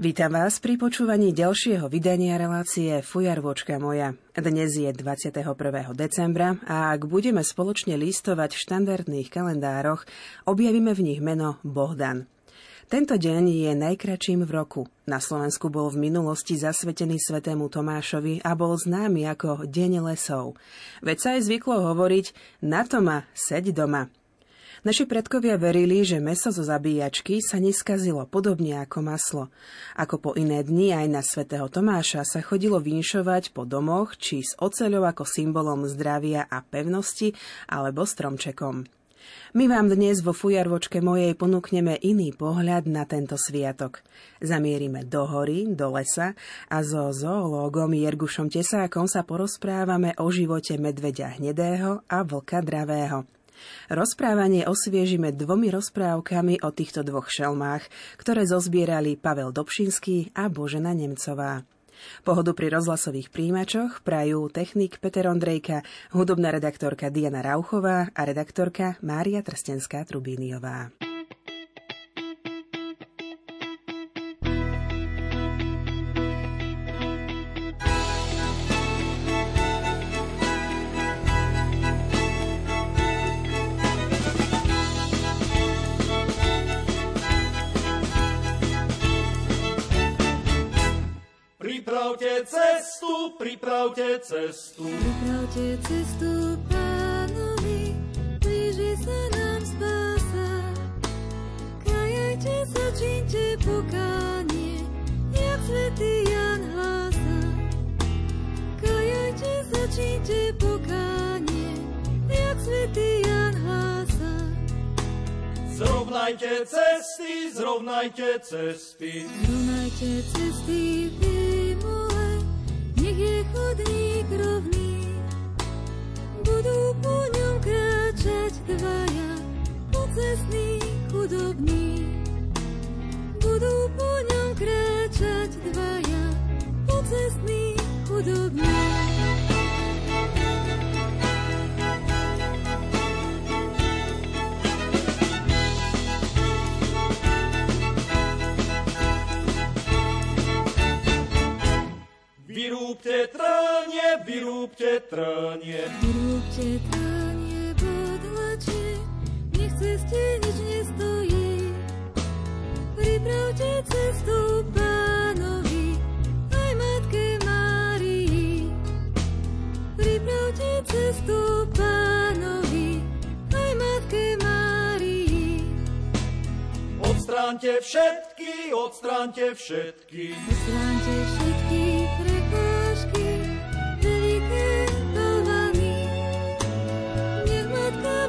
Vítam vás pri počúvaní ďalšieho vydania relácie Fujarvočka moja. Dnes je 21. decembra a ak budeme spoločne listovať v štandardných kalendároch, objavíme v nich meno Bohdan. Tento deň je najkračším v roku. Na Slovensku bol v minulosti zasvetený svetému Tomášovi a bol známy ako Deň lesov. Veď sa aj zvyklo hovoriť na Toma, seď doma. Naši predkovia verili, že meso zo zabíjačky sa neskazilo podobne ako maslo. Ako po iné dni aj na svätého Tomáša sa chodilo vinšovať po domoch či s oceľou ako symbolom zdravia a pevnosti alebo stromčekom. My vám dnes vo fujarvočke mojej ponúkneme iný pohľad na tento sviatok. Zamierime do hory, do lesa a so zoológom Jergušom Tesákom sa porozprávame o živote medveďa hnedého a vlka dravého. Rozprávanie osviežime dvomi rozprávkami o týchto dvoch šelmách, ktoré zozbierali Pavel Dobšinský a Božena Nemcová. Pohodu pri rozhlasových príjimačoch prajú technik Peter Ondrejka, hudobná redaktorka Diana Rauchová a redaktorka Mária Trstenská-Trubíniová. Pripravte cestu. Pripravte cestu pánovi, blíži sa nám spása. Kajajte sa, čínte pokánie, jak svetý Jan hlása. Kajajte sa, čínte pokánie, jak svetý Jan hlása. Zrovnajte cesty, zrovnajte cesty. Zrovnajte cesty, rovný, budú po ňom kráčať dvaja, pocestní chudobní. Budú po ňom kráčať dvaja, pocestní chudobní. Vyrúbte trnie, vyrúbte trnie. Vyrúbte trnie, podlače, nech ceste nič nestojí. Pripravte cestu pánovi, aj matke Márii. Pripravte cestu pánovi, aj matke Márii. Odstránte všetky, odstránte všetky. Odstránte všetky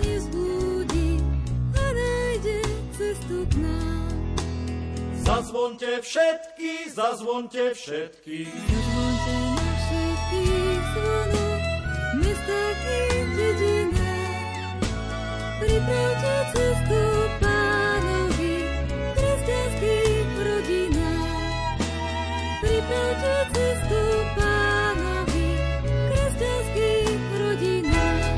nezbúdi a nájde cestu k nám. Zazvonte všetky, zazvonte všetky. Zazvonte Pripravte cestu kresťanských rodinách. Pripravte cestu pánovi, kresťanských rodinách.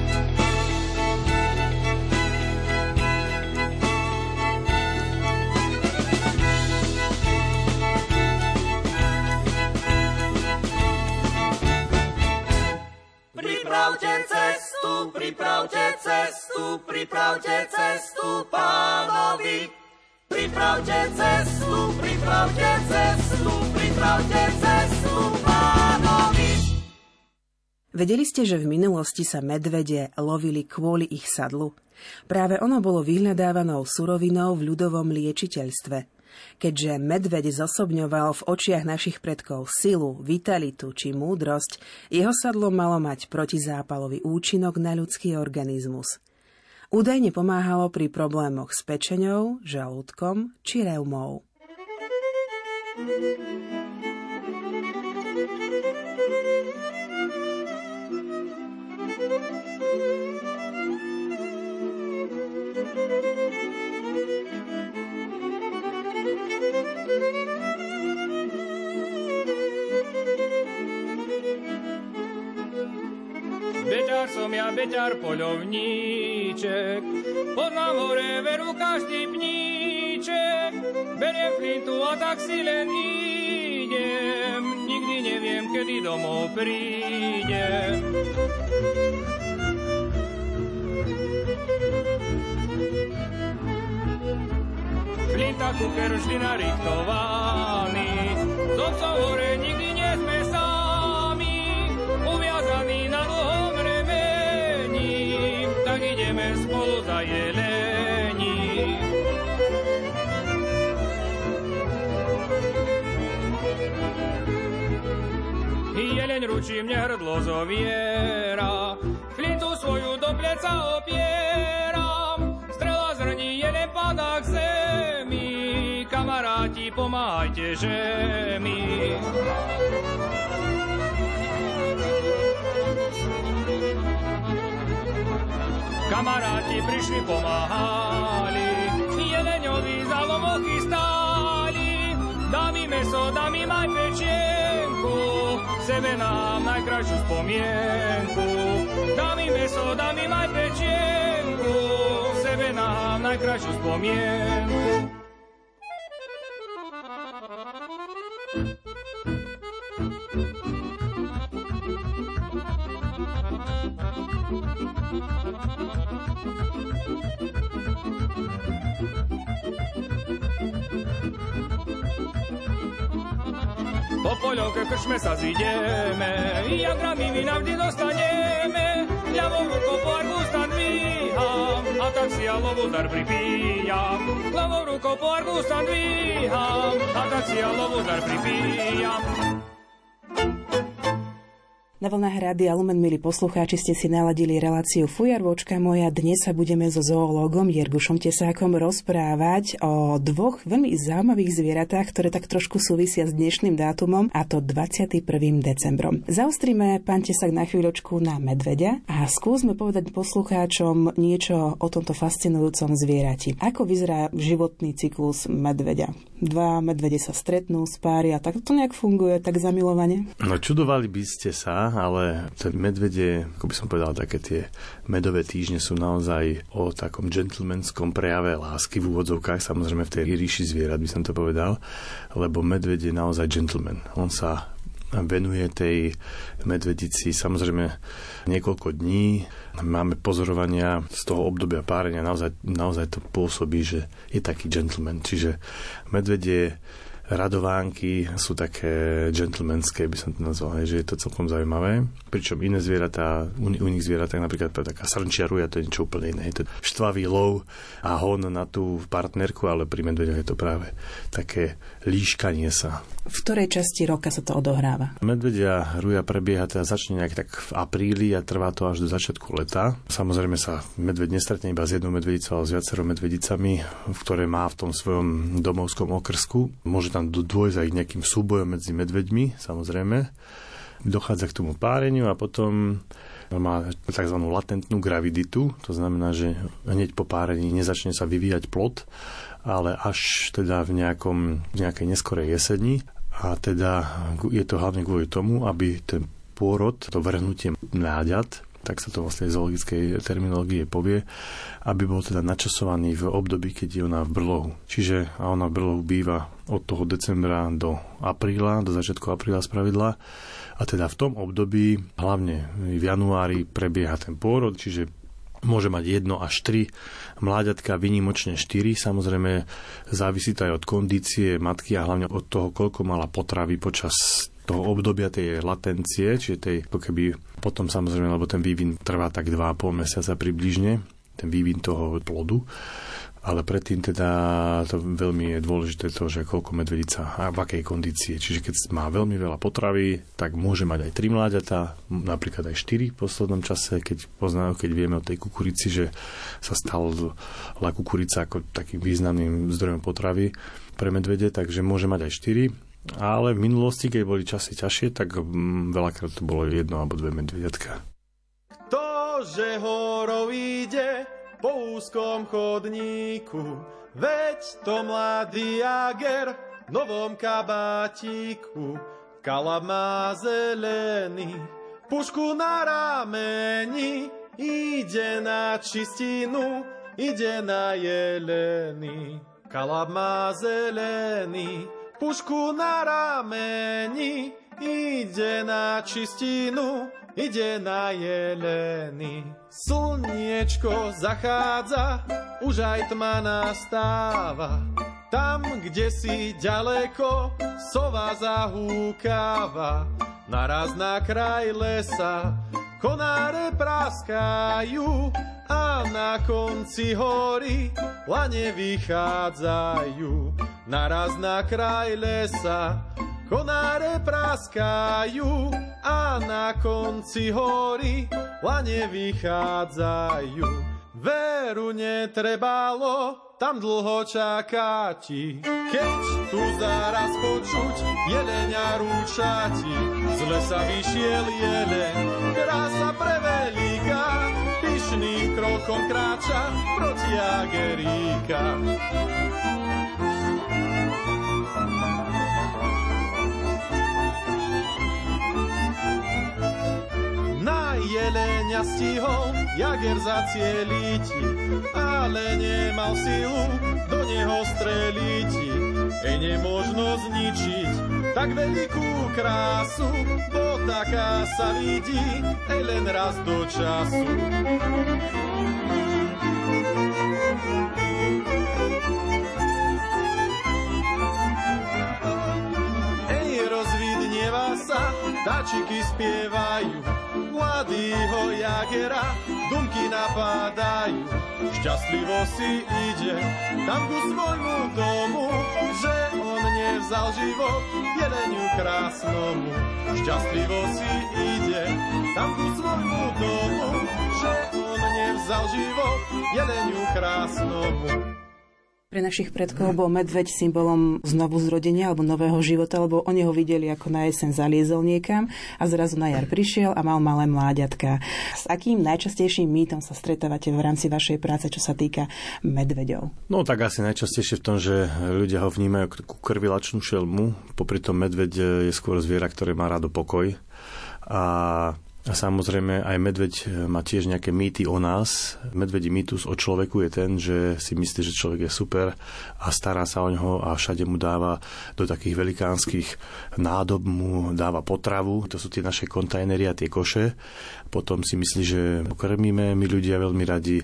Pripravte cestu, pripravte cestu, pripravte cestu. Pripravte cestu, pripravte cestu, pripravte cestu pánovi. Vedeli ste, že v minulosti sa medvede lovili kvôli ich sadlu? Práve ono bolo vyhľadávanou surovinou v ľudovom liečiteľstve. Keďže medveď zosobňoval v očiach našich predkov silu, vitalitu či múdrosť, jeho sadlo malo mať protizápalový účinok na ľudský organizmus. Údajne pomáhalo pri problémoch s pečeňou, žalúdkom či reumou. thank you Beťar som ja, beťar poľovníček, poznám hore veru každý pníček, beriem flintu a tak si len idem, nikdy neviem, kedy domov prídem. Flinta kuker vždy narichtovaný, som som hore nikdy nie sme sami, uviazaný na dlhom spolu za jelení. Jeleň ručí mne hrdlo zoviera, flintu svoju do pleca opiera, strela zrní, jeden padá k zemi, kamaráti, pomáhajte. Kamaráti prišli, pomáhali, jeleňovi za lomochy stáli. Dámi meso, dámi maj pečienku, sebe nám najkrajšiu spomienku. Dámi meso, dámi maj pečienku, sebe nám najkrajšiu spomienku. Po poľovke krčme sa zideme, jak gramy my navždy dostaneme. Ľavou rukou po arbústa dvíham, a tak si ja dar pripíjam. Ľavou rukou po arbústa dvíham, a tak si ja dar pripíjam. Na vlnách Rádia Lumen, milí poslucháči, ste si naladili reláciu Fujarvočka moja. Dnes sa budeme so zoológom Jergušom Tesákom rozprávať o dvoch veľmi zaujímavých zvieratách, ktoré tak trošku súvisia s dnešným dátumom, a to 21. decembrom. Zaostríme pán Tesák na chvíľočku na medveďa a skúsme povedať poslucháčom niečo o tomto fascinujúcom zvierati. Ako vyzerá životný cyklus medveďa? Dva medvede sa stretnú, spária, tak to nejak funguje, tak zamilovane? No čudovali by ste sa, ale tie medvede, ako by som povedal, také tie medové týždne sú naozaj o takom gentlemanskom prejave lásky v úvodzovkách, samozrejme v tej ríši zvierat by som to povedal, lebo medved je naozaj gentleman. On sa venuje tej medvedici samozrejme niekoľko dní. Máme pozorovania z toho obdobia párenia, naozaj, naozaj to pôsobí, že je taký gentleman. Čiže medvedie radovánky sú také gentlemanské, by som to nazval, že je to celkom zaujímavé. Pričom iné zvieratá, u, u nich zvieratá napríklad taká srnčiaruja, to je niečo úplne iné. Je to štvavý lov a hon na tú partnerku, ale pri medveďoch je to práve také líškanie sa. V ktorej časti roka sa to odohráva? Medvedia ruja prebieha teda začne nejak tak v apríli a trvá to až do začiatku leta. Samozrejme sa medveď nestretne iba s jednou medvedicou, ale s viacero medvedicami, ktoré má v tom svojom domovskom okrsku. Môže tam dôjsť aj nejakým súbojom medzi medveďmi, samozrejme. Dochádza k tomu páreniu a potom má tzv. latentnú graviditu, to znamená, že hneď po párení nezačne sa vyvíjať plod, ale až teda v, nejakom, v nejakej neskorej jeseni a teda je to hlavne kvôli tomu, aby ten pôrod, to vrhnutie mláďat, tak sa to vlastne v zoologickej terminológie povie, aby bol teda načasovaný v období, keď je ona v brlohu. Čiže a ona v brlohu býva od toho decembra do apríla, do začiatku apríla z pravidla. A teda v tom období, hlavne v januári, prebieha ten pôrod, čiže môže mať jedno až tri mláďatka, vynimočne štyri. Samozrejme závisí to aj od kondície matky a hlavne od toho, koľko mala potravy počas toho obdobia tej latencie, čiže tej, keby potom samozrejme, lebo ten vývin trvá tak 2,5 mesiaca približne, ten vývin toho plodu, ale predtým teda to veľmi je dôležité to, že koľko medvedica a v akej kondícii. Čiže keď má veľmi veľa potravy, tak môže mať aj 3 mláďatá, napríklad aj 4 v poslednom čase, keď poznajú, keď vieme o tej kukurici, že sa stal la kukurica ako takým významným zdrojom potravy pre medvede, takže môže mať aj 4. Ale v minulosti, keď boli časy ťažšie, tak mm, veľakrát to bolo jedno alebo dve medvediatka. To, že horou ide, po úzkom chodníku, veď to mladý jager v novom kabátiku. Kalab má zelený, pušku na rameni, ide na čistinu, ide na jeleny. Kalab má zelený, pušku na rameni, ide na čistinu, ide na jeleny. Slniečko zachádza, už aj tma nastáva. Tam, kde si ďaleko, sova zahúkáva. Naraz na kraj lesa, konáre praskajú a na konci hory lane vychádzajú. Naraz na kraj lesa, Konáre praskajú a na konci hory lane vychádzajú. Veru netrebalo tam dlho čakáti, keď tu zaraz počuť jelenia rúčati. Z lesa vyšiel jelen, krása prevelíka, pyšným krokom kráča proti Ageríka. Jelenia stihol jager zacieliť, ale nemal silu do neho streliť. E nemožno zničiť tak veľkú krásu, bo taká sa vidí e len raz do času. Ej, dačiky spievajú, mladýho jagera dumky napadajú. Šťastlivo si ide tam ku svojmu domu, že on nevzal život jeleniu krásnomu. Šťastlivo si ide tam ku svojmu domu, že on nevzal život jeleniu krásnomu. Pre našich predkov bol medveď symbolom znovu zrodenia alebo nového života, lebo oni ho videli ako na jesen zaliezol niekam a zrazu na jar prišiel a mal malé mláďatka. S akým najčastejším mýtom sa stretávate v rámci vašej práce, čo sa týka medveďov? No tak asi najčastejšie v tom, že ľudia ho vnímajú ako krvilačnú šelmu, popri tom medveď je skôr zviera, ktoré má rado pokoj. A a samozrejme aj medveď e, má tiež nejaké mýty o nás. Medvedí mýtus o človeku je ten, že si myslí, že človek je super a stará sa o ňoho a všade mu dáva do takých velikánskych nádob mu dáva potravu. To sú tie naše kontajnery a tie koše. Potom si myslí, že pokrmíme my ľudia veľmi radi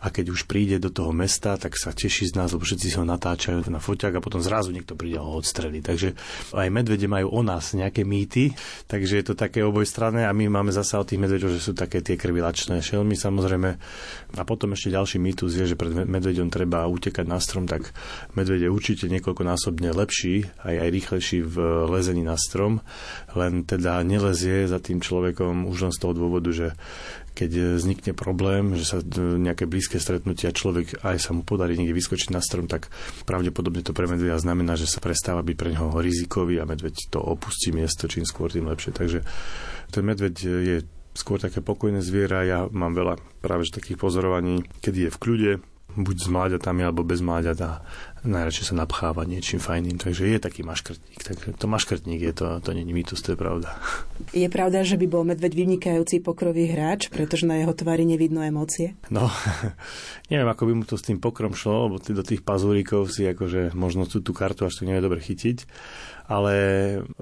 a keď už príde do toho mesta, tak sa teší z nás, lebo všetci si ho natáčajú na foťák a potom zrazu niekto príde a ho odstrelí. Takže aj medvede majú o nás nejaké mýty, takže je to také obojstranné a my máme zasa o tých medveďoch, že sú také tie krvilačné šelmy samozrejme. A potom ešte ďalší mýtus je, že pred medveďom treba utekať na strom, tak medveď je určite niekoľkonásobne lepší, aj, aj rýchlejší v lezení na strom, len teda nelezie za tým človekom už len z toho dôvodu, že keď vznikne problém, že sa nejaké blízke stretnutia človek aj sa mu podarí niekde vyskočiť na strom, tak pravdepodobne to pre medvedia znamená, že sa prestáva byť pre neho rizikový a medveď to opustí miesto, čím skôr, tým lepšie. Takže ten medveď je skôr také pokojné zviera. Ja mám veľa práve takých pozorovaní, kedy je v kľude, buď s mláďatami alebo bez mláďat najradšej sa napcháva niečím fajným, takže je taký maškrtník. Takže to maškrtník je to, to není mýtus, to je pravda. Je pravda, že by bol medveď vynikajúci pokrový hráč, pretože na jeho tvári nevidno emócie? No, neviem, ako by mu to s tým pokrom šlo, lebo do tých pazúrikov si akože možno tú, tú kartu až to nevie dobre chytiť ale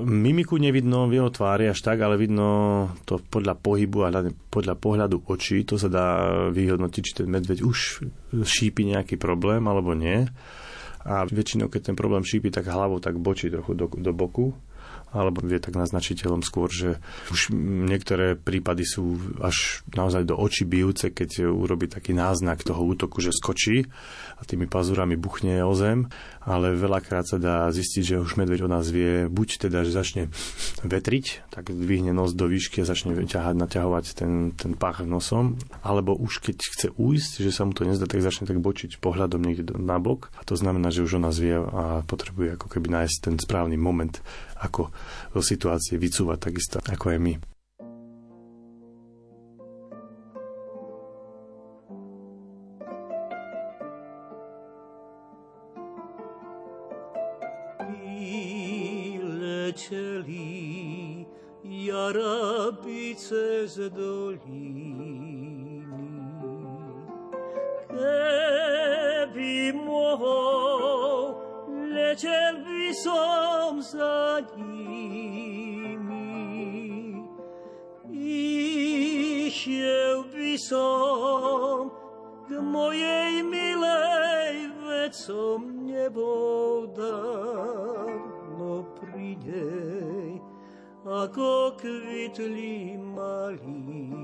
mimiku nevidno v jeho tvári až tak, ale vidno to podľa pohybu a podľa pohľadu očí, to sa dá vyhodnotiť, či ten medveď už šípi nejaký problém alebo nie a väčšinou, keď ten problém šípi tak hlavou, tak bočí trochu do, do boku alebo je tak naznačiteľom skôr, že už niektoré prípady sú až naozaj do očí bijúce, keď urobí taký náznak toho útoku, že skočí a tými pazúrami buchne o zem, ale veľakrát sa dá zistiť, že už medveď o nás vie, buď teda, že začne vetriť, tak dvihne nos do výšky a začne ťahať, naťahovať ten, ten pách nosom, alebo už keď chce újsť, že sa mu to nezdá, tak začne tak bočiť pohľadom niekde na bok a to znamená, že už o nás vie a potrebuje ako keby nájsť ten správny moment, ako do situácie vycúvať takisto ako aj my. Leteli jarabice z doliny. Keby mohol, letel by som za nimi. Išiel by som k mojej milej, veď som nebol mei, a.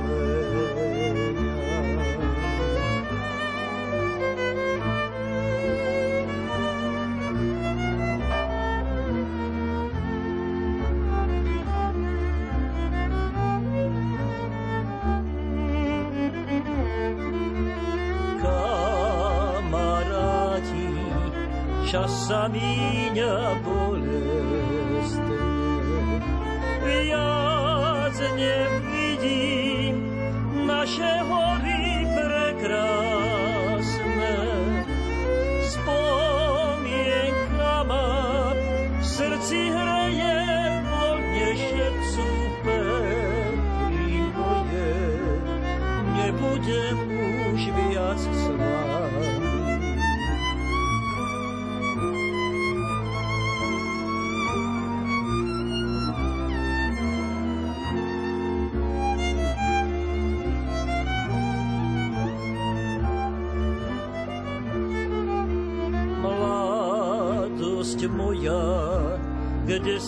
míňa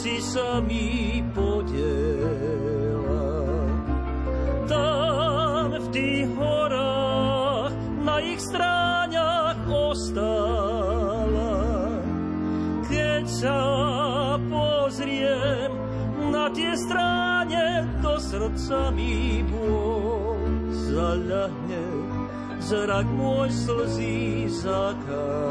si sa mi podiela. Tam v tých horách na ich stráňach ostala. Keď sa pozriem na tie stráne, do srdca mi bol zaľahne, zrak môj slzí zakália.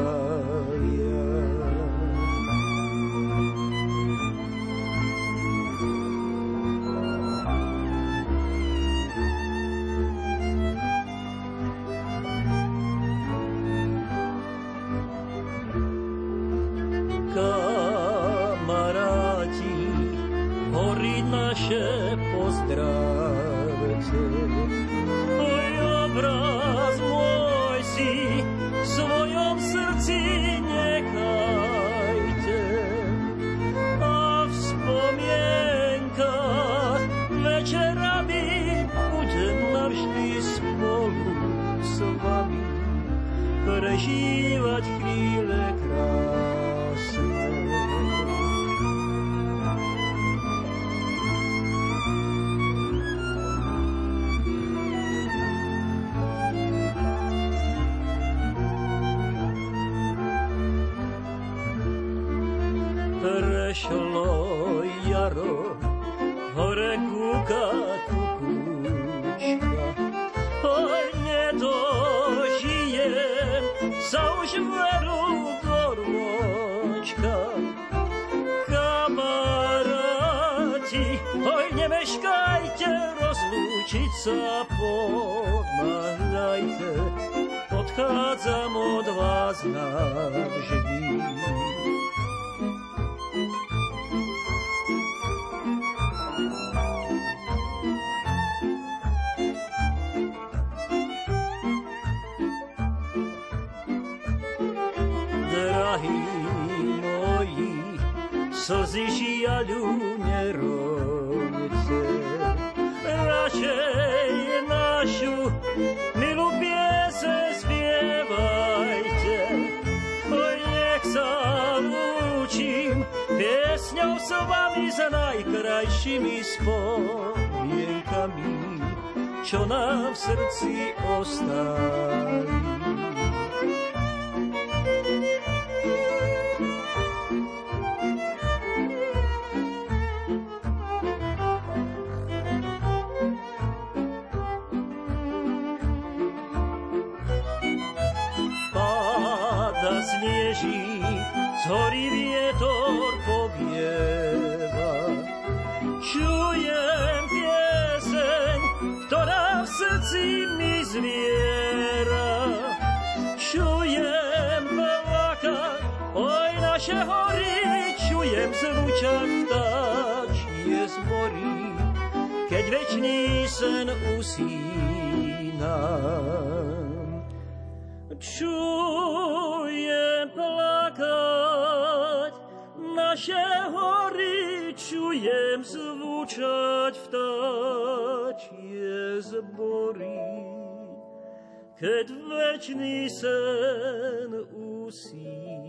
Piesňou s vami s najkrajšími spomienkami, čo nám v srdci ostali. Zvučať vtáčie z morí, keď večný sen usínam. Čujem plakať naše hory, čujem zvučať vtáčie zbory, keď večný sen usínam.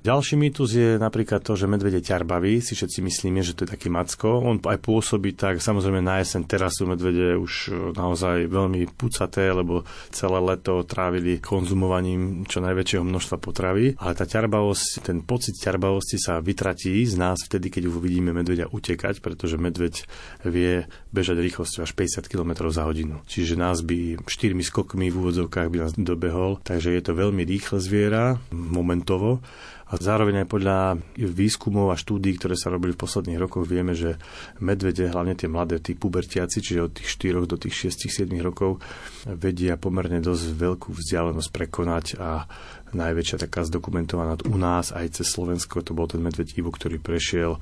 Ďalší mýtus je napríklad to, že medvede ťarbavý, si všetci myslíme, že to je taký macko. On aj pôsobí tak, samozrejme na jeseň teraz sú medvede už e, naozaj veľmi pucaté, lebo celé leto trávili konzumovaním čo najväčšieho množstva potravy. Ale tá ťarbavosť, ten pocit ťarbavosti sa vytratí z nás vtedy, keď uvidíme medvedia utekať, pretože medveď vie bežať rýchlosťou až 50 km za hodinu. Čiže nás by štyrmi skokmi v úvodzovkách by nás dobehol, takže je to veľmi rýchle zviera, momentovo. A zároveň aj podľa výskumov a štúdí, ktoré sa robili v posledných rokoch, vieme, že medvede, hlavne tie mladé, tí pubertiaci, čiže od tých 4 do tých 6-7 rokov, vedia pomerne dosť veľkú vzdialenosť prekonať a najväčšia taká zdokumentovaná u nás aj cez Slovensko, to bol ten medveď Ivo, ktorý prešiel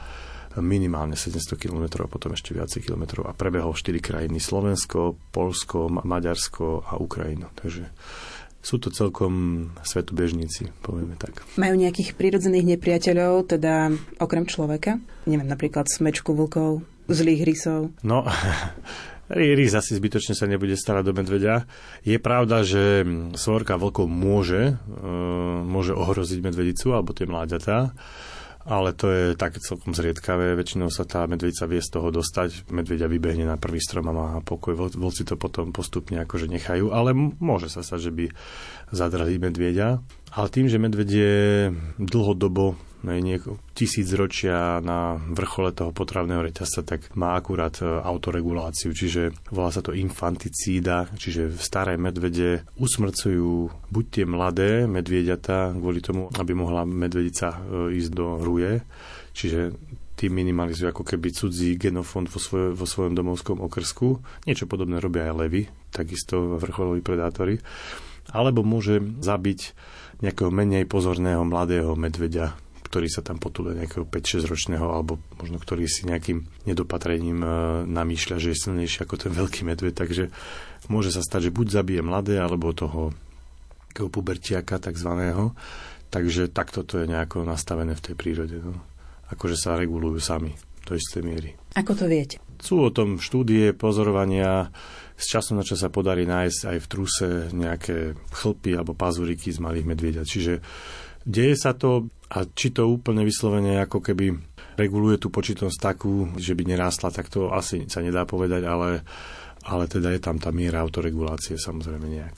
minimálne 700 km a potom ešte viacej kilometrov a prebehol 4 krajiny Slovensko, Polsko, Maďarsko a Ukrajinu. Takže sú to celkom svetobežníci, povieme tak. Majú nejakých prírodzených nepriateľov, teda okrem človeka? Neviem, napríklad smečku vlkov, zlých rysov? No, Rys asi zbytočne sa nebude starať do medveďa. Je pravda, že svorka vlkov môže, e, môže ohroziť medvedicu alebo tie mláďatá, ale to je také celkom zriedkavé. Väčšinou sa tá medvedica vie z toho dostať. Medveďa vybehne na prvý strom a má pokoj. Vlci to potom postupne akože nechajú, ale môže sa stať, že by zadrali medvieďa. Ale tým, že medvedie dlhodobo nieko, tisíc ročia na vrchole toho potravného reťazca, tak má akurát autoreguláciu, čiže volá sa to infanticída, čiže staré medvede usmrcujú buď tie mladé medvieďata kvôli tomu, aby mohla medvedica ísť do ruje, čiže tým minimalizujú ako keby cudzí genofond vo, svoj, vo svojom domovskom okrsku. Niečo podobné robia aj levy, takisto vrcholoví predátori. Alebo môže zabiť nejakého menej pozorného mladého medveďa, ktorý sa tam potúle nejakého 5-6 ročného, alebo možno ktorý si nejakým nedopatrením e, namýšľa, že je silnejší ako ten veľký medveď, takže môže sa stať, že buď zabije mladé, alebo toho pubertiaka takzvaného. Takže takto to je nejako nastavené v tej prírode. No. Akože sa regulujú sami do istej miery. Ako to viete? Sú o tom štúdie, pozorovania, z času na čas sa podarí nájsť aj v truse nejaké chlpy alebo pazuriky z malých medvieďat. Čiže deje sa to a či to úplne vyslovene ako keby reguluje tú počitnosť takú, že by nerástla, tak to asi sa nedá povedať, ale, ale teda je tam tá miera autoregulácie samozrejme nejak.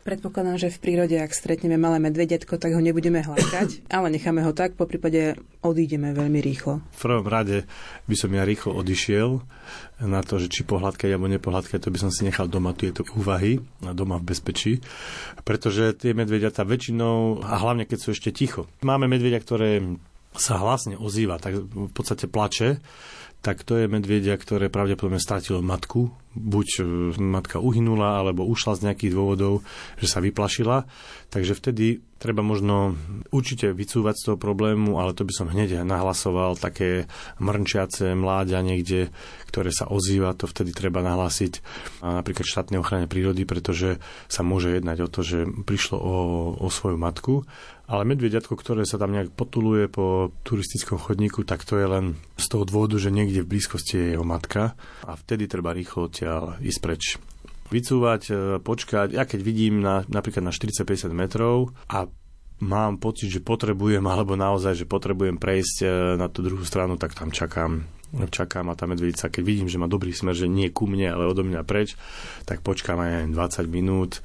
Predpokladám, že v prírode, ak stretneme malé medvedetko, tak ho nebudeme hľadkať, ale necháme ho tak, po prípade odídeme veľmi rýchlo. V prvom rade by som ja rýchlo odišiel na to, že či pohľadkať alebo nepohľadkať, to by som si nechal doma tieto úvahy a doma v bezpečí, pretože tie medvediatá väčšinou, a hlavne keď sú ešte ticho. Máme medvedia, ktoré sa hlasne ozýva, tak v podstate plače, tak to je medvedia, ktoré pravdepodobne stratilo matku. Buď e, matka uhynula, alebo ušla z nejakých dôvodov, že sa vyplašila. Takže vtedy treba možno určite vycúvať z toho problému, ale to by som hneď nahlasoval také mrnčiace mláďa niekde, ktoré sa ozýva, to vtedy treba nahlásiť a napríklad štátnej ochrane prírody, pretože sa môže jednať o to, že prišlo o, o svoju matku ale medvediatko, ktoré sa tam nejak potuluje po turistickom chodníku, tak to je len z toho dôvodu, že niekde v blízkosti je jeho matka. A vtedy treba rýchlo odtiaľ ísť preč. Vycúvať, e, počkať. Ja keď vidím na, napríklad na 40-50 metrov a mám pocit, že potrebujem, alebo naozaj, že potrebujem prejsť e, na tú druhú stranu, tak tam čakám. Čakám a tá medvedica, keď vidím, že má dobrý smer, že nie ku mne, ale odo mňa preč, tak počkám aj 20 minút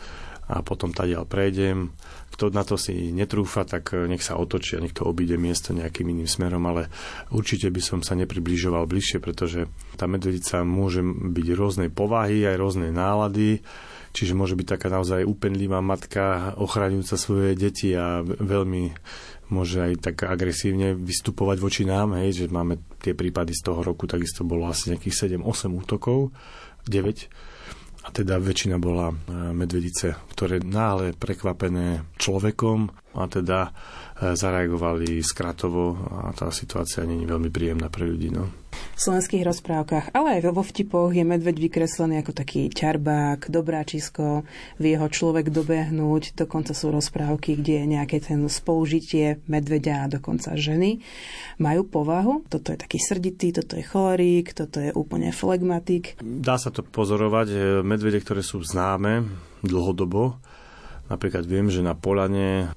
a potom tadiaľ prejdem. Kto na to si netrúfa, tak nech sa otočí a nech to obíde miesto nejakým iným smerom, ale určite by som sa nepribližoval bližšie, pretože tá medvedica môže byť rôznej povahy, aj rôznej nálady, čiže môže byť taká naozaj úpenlivá matka, ochraňujúca svoje deti a veľmi môže aj tak agresívne vystupovať voči nám, hej, že máme tie prípady z toho roku, takisto bolo asi nejakých 7-8 útokov, 9 a teda väčšina bola e, medvedice, ktoré náhle prekvapené človekom. A teda zareagovali skratovo a tá situácia nie je veľmi príjemná pre ľudí. No v slovenských rozprávkach, ale aj vo vtipoch je medveď vykreslený ako taký ťarbák, dobráčisko, vie ho človek dobehnúť, dokonca sú rozprávky, kde je nejaké ten spolužitie medveďa a dokonca ženy. Majú povahu, toto je taký srditý, toto je cholerík, toto je úplne flegmatik. Dá sa to pozorovať, e, medvede, ktoré sú známe dlhodobo, napríklad viem, že na Polane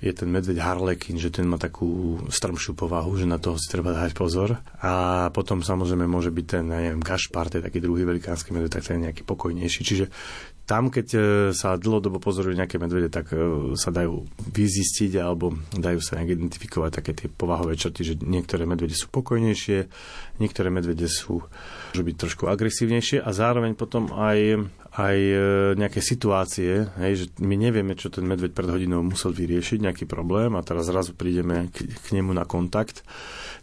je ten medveď harlekin, že ten má takú strmšiu povahu, že na toho si treba dať pozor. A potom samozrejme môže byť ten, ja neviem, gašpar, to je taký druhý velikánsky medveď, tak ten je nejaký pokojnejší. Čiže tam, keď e, sa dlhodobo pozorujú nejaké medvede, tak e, sa dajú vyzistiť alebo dajú sa nejak identifikovať také tie povahové črty, že niektoré medvede sú pokojnejšie, niektoré medvede sú môžu byť trošku agresívnejšie a zároveň potom aj aj e, nejaké situácie, hej, že my nevieme, čo ten medveď pred hodinou musel vyriešiť, nejaký problém a teraz zrazu prídeme k, k nemu na kontakt,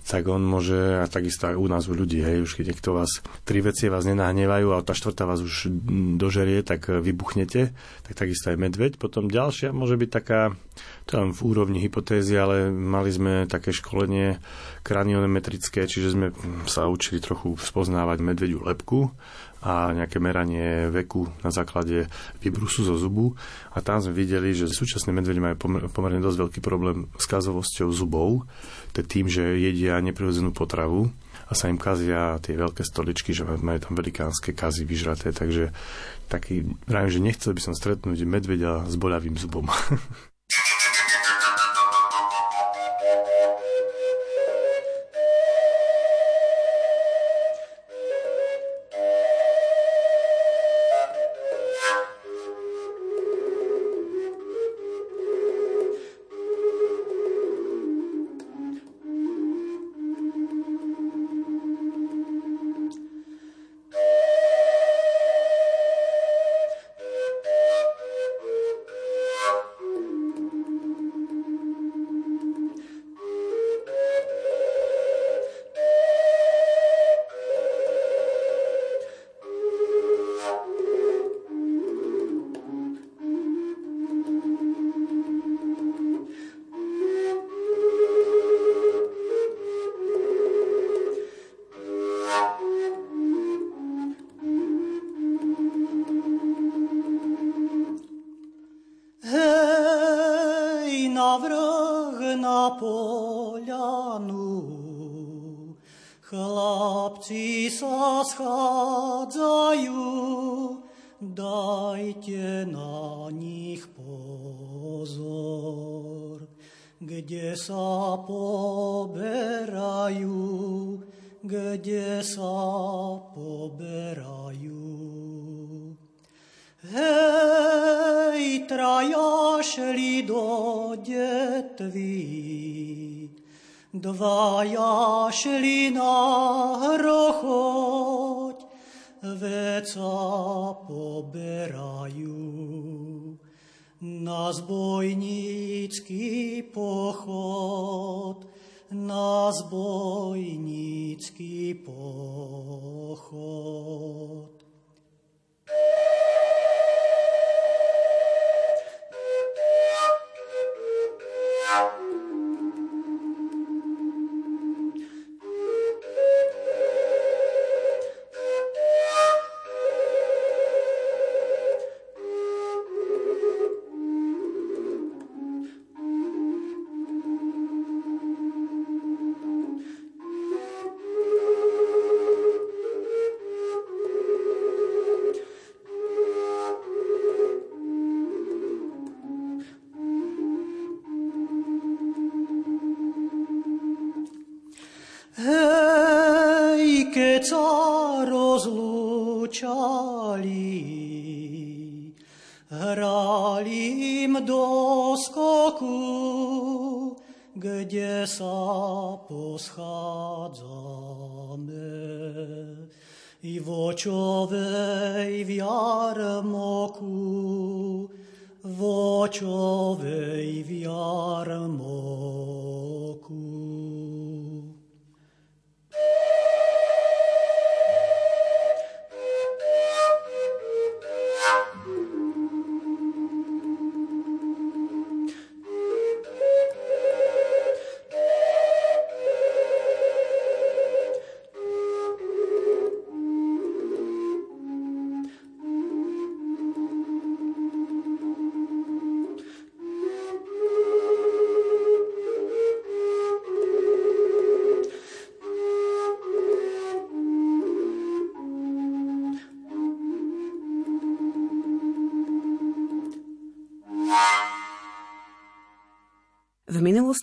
tak on môže, a takisto aj u nás u ľudí, hej, už keď niekto vás, tri veci vás nenahnevajú a tá štvrtá vás už dožerie, tak vybuchnete, tak takisto aj medveď. Potom ďalšia môže byť taká, len v úrovni hypotézy, ale mali sme také školenie kraniometrické, čiže sme sa učili trochu spoznávať medvediu lepku a nejaké meranie veku na základe vybrusu zo zubu. A tam sme videli, že súčasné medvede majú pomerne dosť veľký problém s kazovosťou zubov, to je tým, že jedia neprirodzenú potravu a sa im kazia tie veľké stoličky, že majú tam velikánske kazy vyžraté, takže taký, vravím, že nechcel by som stretnúť medveďa s boľavým zubom.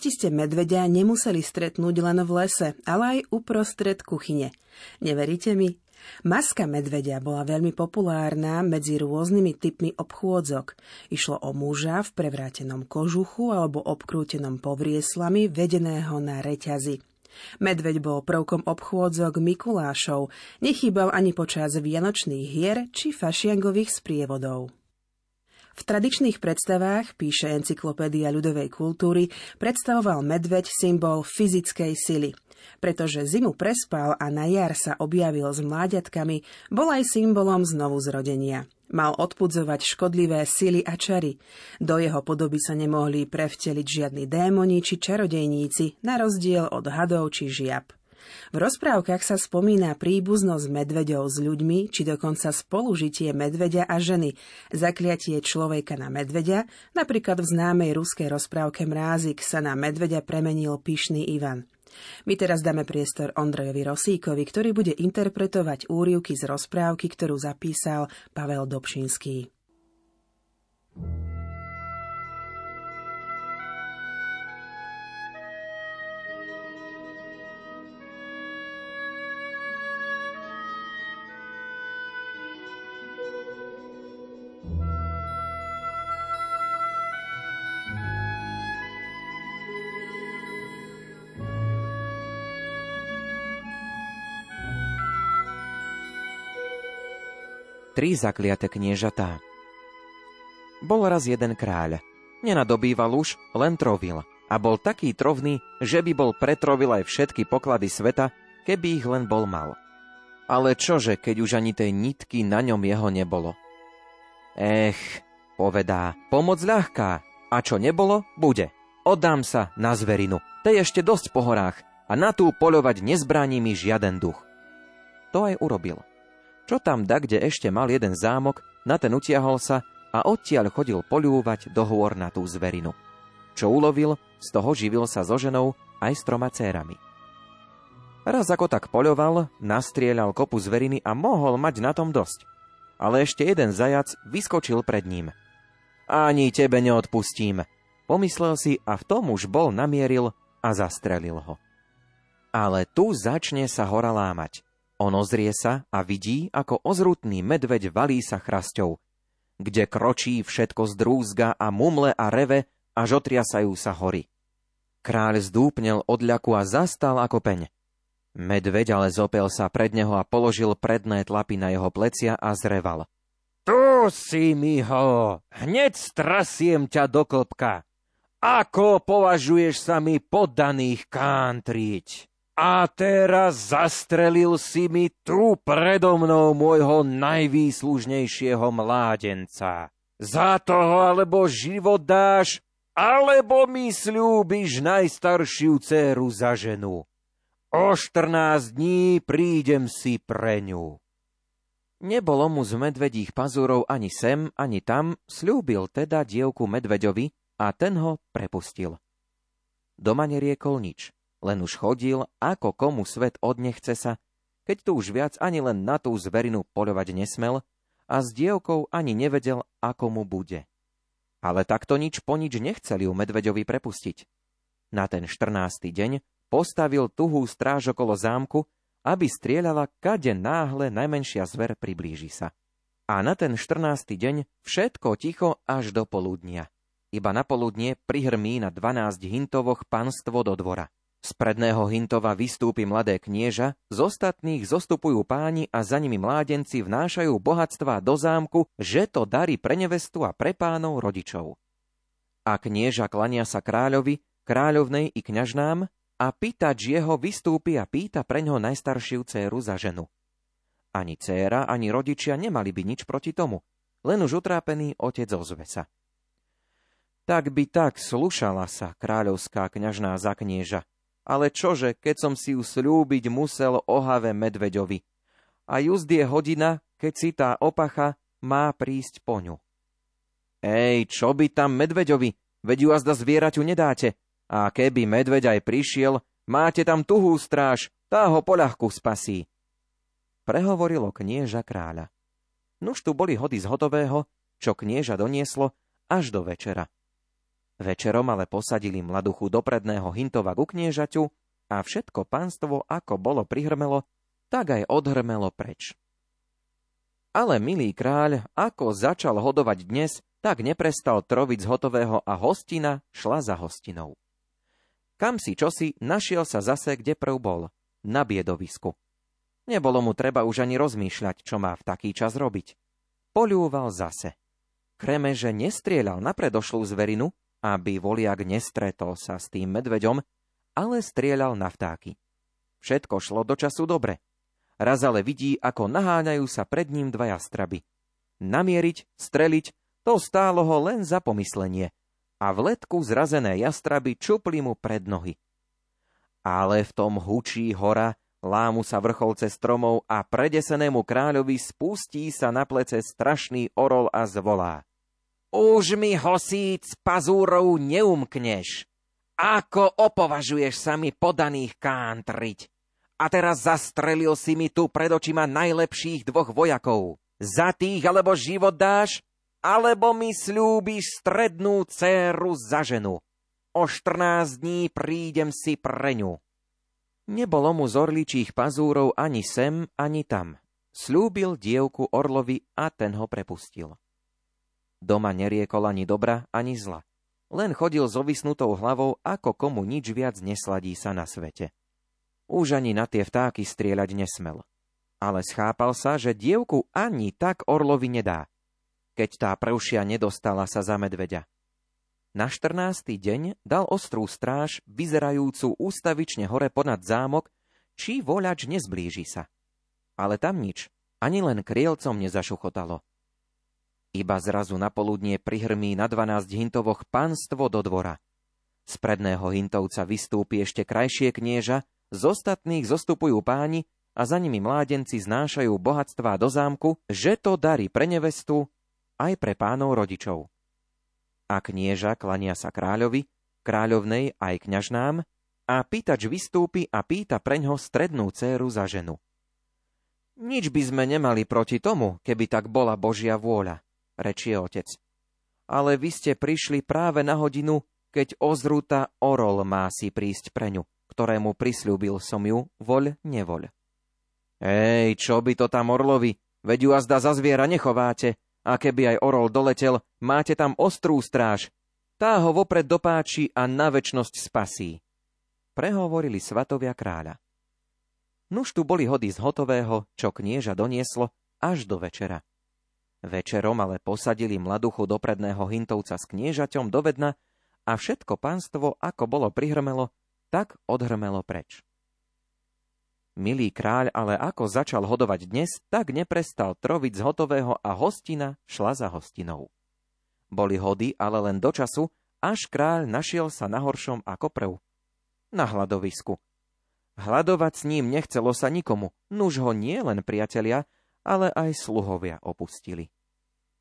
minulosti ste medvedia nemuseli stretnúť len v lese, ale aj uprostred kuchyne. Neveríte mi? Maska medvedia bola veľmi populárna medzi rôznymi typmi obchôdzok. Išlo o muža v prevrátenom kožuchu alebo obkrútenom povrieslami vedeného na reťazi. Medveď bol prvkom obchôdzok Mikulášov, nechýbal ani počas vianočných hier či fašiangových sprievodov. V tradičných predstavách, píše encyklopédia ľudovej kultúry, predstavoval medveď symbol fyzickej sily. Pretože zimu prespal a na jar sa objavil s mláďatkami, bol aj symbolom znovu zrodenia. Mal odpudzovať škodlivé sily a čary. Do jeho podoby sa nemohli prevteliť žiadni démoni či čarodejníci, na rozdiel od hadov či žiab. V rozprávkach sa spomína príbuznosť medveďov s ľuďmi, či dokonca spolužitie medveďa a ženy, zakliatie človeka na medveďa, napríklad v známej ruskej rozprávke Mrázik sa na medveďa premenil pyšný Ivan. My teraz dáme priestor Ondrejovi Rosíkovi, ktorý bude interpretovať úrivky z rozprávky, ktorú zapísal Pavel Dobšinský. thank you tri zakliate kniežatá. Bol raz jeden kráľ. Nenadobýval už, len trovil. A bol taký trovný, že by bol pretrovil aj všetky poklady sveta, keby ich len bol mal. Ale čože, keď už ani tej nitky na ňom jeho nebolo? Ech, povedá, pomoc ľahká. A čo nebolo, bude. Oddám sa na zverinu. Tej ešte dosť po horách a na tú poľovať nezbráni mi žiaden duch. To aj urobil. Čo tam da, kde ešte mal jeden zámok, na ten utiahol sa a odtiaľ chodil poľúvať do hôr na tú zverinu. Čo ulovil, z toho živil sa so ženou aj s troma cérami. Raz ako tak poľoval, nastrieľal kopu zveriny a mohol mať na tom dosť. Ale ešte jeden zajac vyskočil pred ním. Ani tebe neodpustím, pomyslel si a v tom už bol namieril a zastrelil ho. Ale tu začne sa hora lámať. On ozrie sa a vidí, ako ozrutný medveď valí sa chrasťou. kde kročí všetko z drúzga a mumle a reve, až otriasajú sa hory. Kráľ zdúpnel od ľaku a zastal ako peň. Medveď ale zopel sa pred neho a položil predné tlapy na jeho plecia a zreval. Tu si mi ho, hneď strasiem ťa do klopka. Ako považuješ sa mi poddaných kántriť? A teraz zastrelil si mi tu predo mnou môjho najvýslužnejšieho mládenca. Za toho alebo život dáš, alebo mi slúbiš najstaršiu dceru za ženu. O 14 dní prídem si pre ňu. Nebolo mu z medvedích pazúrov ani sem, ani tam, slúbil teda dievku medveďovi a ten ho prepustil. Doma neriekol nič len už chodil, ako komu svet odnechce sa, keď tu už viac ani len na tú zverinu poľovať nesmel a s dievkou ani nevedel, ako mu bude. Ale takto nič po nič nechceli ju medveďovi prepustiť. Na ten 14. deň postavil tuhú stráž okolo zámku, aby strieľala, kade náhle najmenšia zver priblíži sa. A na ten 14. deň všetko ticho až do poludnia. Iba na poludnie prihrmí na 12 hintovoch panstvo do dvora. Z predného Hintova vystúpi mladé knieža, z ostatných zostupujú páni a za nimi mládenci vnášajú bohatstva do zámku, že to darí pre nevestu a pre pánov rodičov. A knieža klania sa kráľovi, kráľovnej i kňažnám a pýtač jeho vystúpi a pýta pre ňo najstaršiu céru za ženu. Ani céra, ani rodičia nemali by nič proti tomu, len už utrápený otec ozve sa. Tak by tak slušala sa kráľovská kňažná za knieža, ale čože, keď som si ju slúbiť musel ohave medveďovi. A just je hodina, keď si tá opacha má prísť po ňu. Ej, čo by tam medveďovi? Veď ju azda zvieraťu nedáte. A keby medveď aj prišiel, máte tam tuhú stráž, tá ho poľahku spasí. Prehovorilo knieža kráľa. Nuž tu boli hody z hotového, čo knieža donieslo, až do večera. Večerom ale posadili mladuchu do predného hintova ku kniežaťu a všetko pánstvo, ako bolo prihrmelo, tak aj odhrmelo preč. Ale milý kráľ, ako začal hodovať dnes, tak neprestal troviť z hotového a hostina šla za hostinou. Kam si čosi, našiel sa zase, kde prv bol, na biedovisku. Nebolo mu treba už ani rozmýšľať, čo má v taký čas robiť. Polúval zase. Kreme, že nestrieľal na predošlú zverinu, aby voliak nestretol sa s tým medveďom, ale strieľal na vtáky. Všetko šlo do času dobre. Raz ale vidí, ako naháňajú sa pred ním dva jastraby. Namieriť, streliť, to stálo ho len za pomyslenie a v letku zrazené jastraby čupli mu pred nohy. Ale v tom hučí hora, lámu sa vrcholce stromov a predesenému kráľovi spustí sa na plece strašný orol a zvolá. Už mi hosíc pazúrov neumkneš. Ako opovažuješ sa mi podaných kántriť? A teraz zastrelil si mi tu pred očima najlepších dvoch vojakov. Za tých alebo život dáš, alebo mi slúbiš strednú céru za ženu. O 14 dní prídem si pre ňu. Nebolo mu z orličích pazúrov ani sem, ani tam. Slúbil dievku Orlovi a ten ho prepustil. Doma neriekol ani dobra, ani zla. Len chodil s ovisnutou hlavou, ako komu nič viac nesladí sa na svete. Už ani na tie vtáky strieľať nesmel. Ale schápal sa, že dievku ani tak orlovi nedá, keď tá prvšia nedostala sa za medveďa. Na 14. deň dal ostrú stráž, vyzerajúcu ústavične hore ponad zámok, či voľač nezblíži sa. Ale tam nič, ani len krielcom nezašuchotalo. Iba zrazu na poludnie prihrmí na 12 hintovoch panstvo do dvora. Z predného hintovca vystúpi ešte krajšie knieža, z ostatných zostupujú páni a za nimi mládenci znášajú bohatstvá do zámku, že to darí pre nevestu aj pre pánov rodičov. A knieža klania sa kráľovi, kráľovnej aj kňažnám a pýtač vystúpi a pýta preňho strednú céru za ženu. Nič by sme nemali proti tomu, keby tak bola Božia vôľa rečie otec. Ale vy ste prišli práve na hodinu, keď ozruta orol má si prísť pre ňu, ktorému prisľúbil som ju, voľ, nevoľ. Ej, čo by to tam orlovi, veď ju azda za zviera nechováte, A keby aj orol doletel, máte tam ostrú stráž. Tá ho vopred dopáči a na väčnosť spasí. Prehovorili svatovia kráľa. Nuž tu boli hody z hotového, čo knieža donieslo, až do večera. Večerom ale posadili mladuchu do predného hintovca s kniežaťom do vedna a všetko pánstvo, ako bolo prihrmelo, tak odhrmelo preč. Milý kráľ ale ako začal hodovať dnes, tak neprestal troviť z hotového a hostina šla za hostinou. Boli hody ale len do času, až kráľ našiel sa na horšom ako prv. Na hľadovisku. Hľadovať s ním nechcelo sa nikomu, nuž ho nie len priatelia, ale aj sluhovia opustili.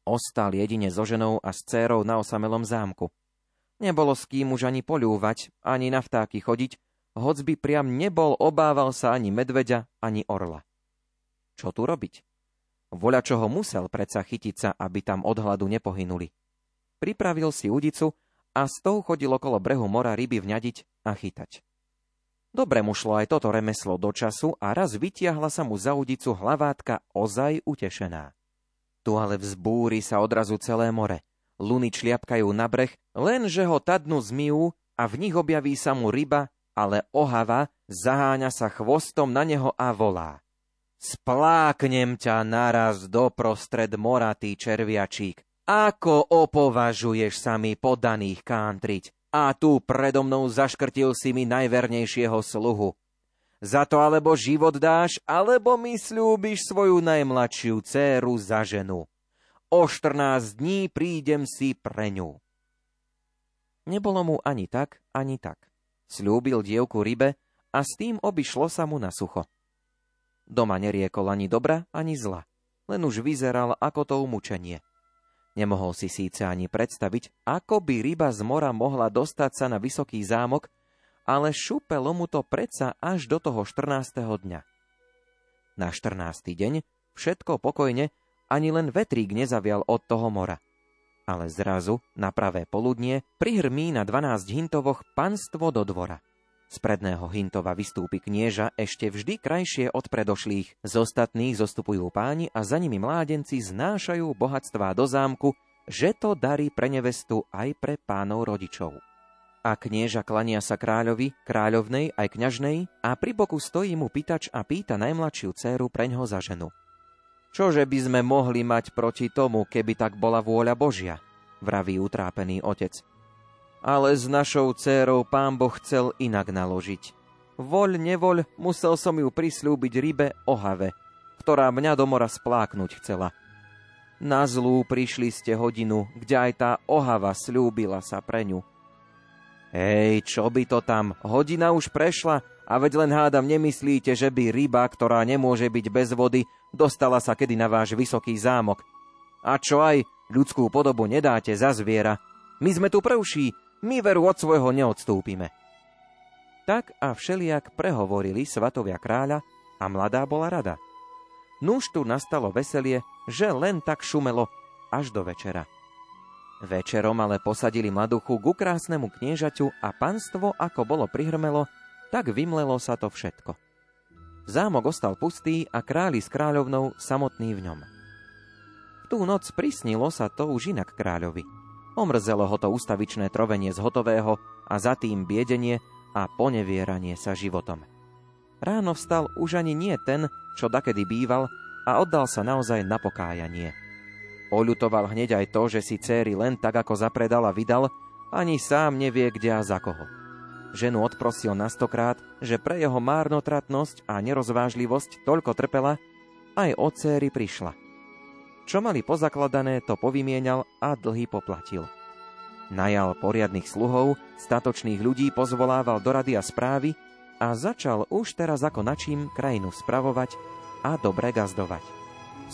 Ostal jedine so ženou a s cérou na osamelom zámku. Nebolo s kým už ani poľúvať, ani na vtáky chodiť, hoc by priam nebol, obával sa ani medveďa, ani orla. Čo tu robiť? Voľa čoho musel predsa chytiť sa, aby tam od hladu nepohynuli. Pripravil si udicu a s tou chodil okolo brehu mora ryby vňadiť a chytať. Dobre mu šlo aj toto remeslo do času a raz vytiahla sa mu za udicu hlavátka ozaj utešená. Tu ale vzbúri sa odrazu celé more. Luny čliapkajú na breh, lenže ho tadnu zmijú a v nich objaví sa mu ryba ale ohava zaháňa sa chvostom na neho a volá. Spláknem ťa naraz doprostred mora, ty červiačík. Ako opovažuješ sa mi podaných kántriť? A tu predo mnou zaškrtil si mi najvernejšieho sluhu. Za to alebo život dáš, alebo mi slúbiš svoju najmladšiu dceru za ženu. O 14 dní prídem si pre ňu. Nebolo mu ani tak, ani tak. Sľúbil dievku rybe a s tým obišlo sa mu na sucho. Doma neriekol ani dobra, ani zla, len už vyzeral ako to umúčenie. Nemohol si síce ani predstaviť, ako by ryba z mora mohla dostať sa na vysoký zámok, ale šupelo mu to predsa až do toho 14. dňa. Na 14. deň všetko pokojne, ani len vetrík nezavial od toho mora – ale zrazu, na pravé poludnie, prihrmí na 12 hintovoch panstvo do dvora. Z predného hintova vystúpi knieža ešte vždy krajšie od predošlých. Z ostatných zostupujú páni a za nimi mládenci znášajú bohatstvá do zámku, že to darí pre nevestu aj pre pánov rodičov. A knieža klania sa kráľovi, kráľovnej aj kňažnej a pri boku stojí mu pýtač a pýta najmladšiu dceru preňho za ženu. Čože by sme mohli mať proti tomu, keby tak bola vôľa Božia, vraví utrápený otec. Ale s našou dcérou pán Boh chcel inak naložiť. Voľ, nevoľ, musel som ju prislúbiť rybe ohave, ktorá mňa do mora spláknuť chcela. Na zlú prišli ste hodinu, kde aj tá ohava slúbila sa pre ňu. Hej, čo by to tam, hodina už prešla a veď len hádam nemyslíte, že by ryba, ktorá nemôže byť bez vody, dostala sa kedy na váš vysoký zámok. A čo aj, ľudskú podobu nedáte za zviera. My sme tu prvší, my veru od svojho neodstúpime. Tak a všeliak prehovorili svatovia kráľa a mladá bola rada. Nuž tu nastalo veselie, že len tak šumelo až do večera. Večerom ale posadili mladuchu ku krásnemu kniežaťu a panstvo, ako bolo prihrmelo, tak vymlelo sa to všetko. Zámok ostal pustý a králi s kráľovnou samotný v ňom. V tú noc prisnilo sa to už inak kráľovi. Omrzelo ho to ustavičné trovenie z hotového a za tým biedenie a ponevieranie sa životom. Ráno vstal už ani nie ten, čo dakedy býval a oddal sa naozaj na pokájanie. Oľutoval hneď aj to, že si céry len tak ako zapredal a vydal, ani sám nevie, kde a za koho. Ženu odprosil na stokrát, že pre jeho márnotratnosť a nerozvážlivosť toľko trpela, aj od céry prišla. Čo mali pozakladané, to povymienal a dlhy poplatil. Najal poriadnych sluhov, statočných ľudí pozvolával do rady a správy a začal už teraz ako načím krajinu spravovať a dobre gazdovať.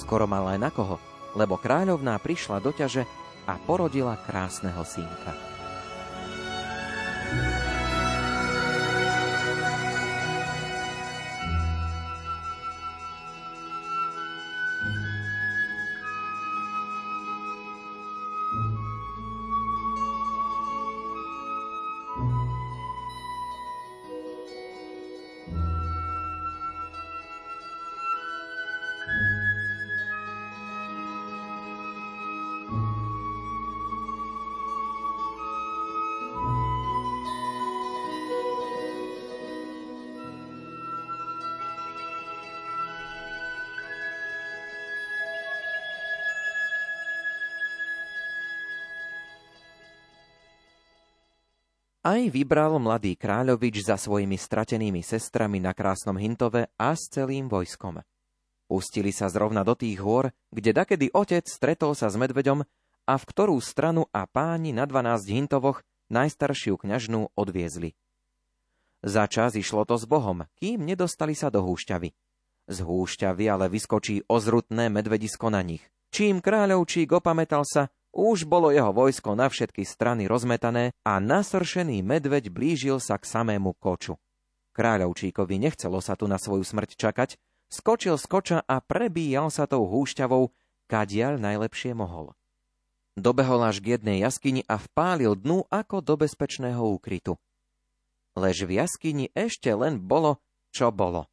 Skoro mal aj na koho, lebo kráľovná prišla do ťaže a porodila krásneho synka. Aj vybral mladý kráľovič za svojimi stratenými sestrami na krásnom Hintove a s celým vojskom. Pustili sa zrovna do tých hôr, kde dakedy otec stretol sa s medveďom a v ktorú stranu a páni na 12 Hintovoch najstaršiu kňažnú odviezli. Za čas išlo to s Bohom, kým nedostali sa do húšťavy. Z húšťavy ale vyskočí ozrutné medvedisko na nich. Čím kráľovčík opamätal sa, už bolo jeho vojsko na všetky strany rozmetané a nasršený medveď blížil sa k samému koču. Kráľovčíkovi nechcelo sa tu na svoju smrť čakať, skočil z koča a prebíjal sa tou húšťavou, kadiaľ najlepšie mohol. Dobehol až k jednej jaskyni a vpálil dnu ako do bezpečného úkrytu. Lež v jaskyni ešte len bolo, čo bolo.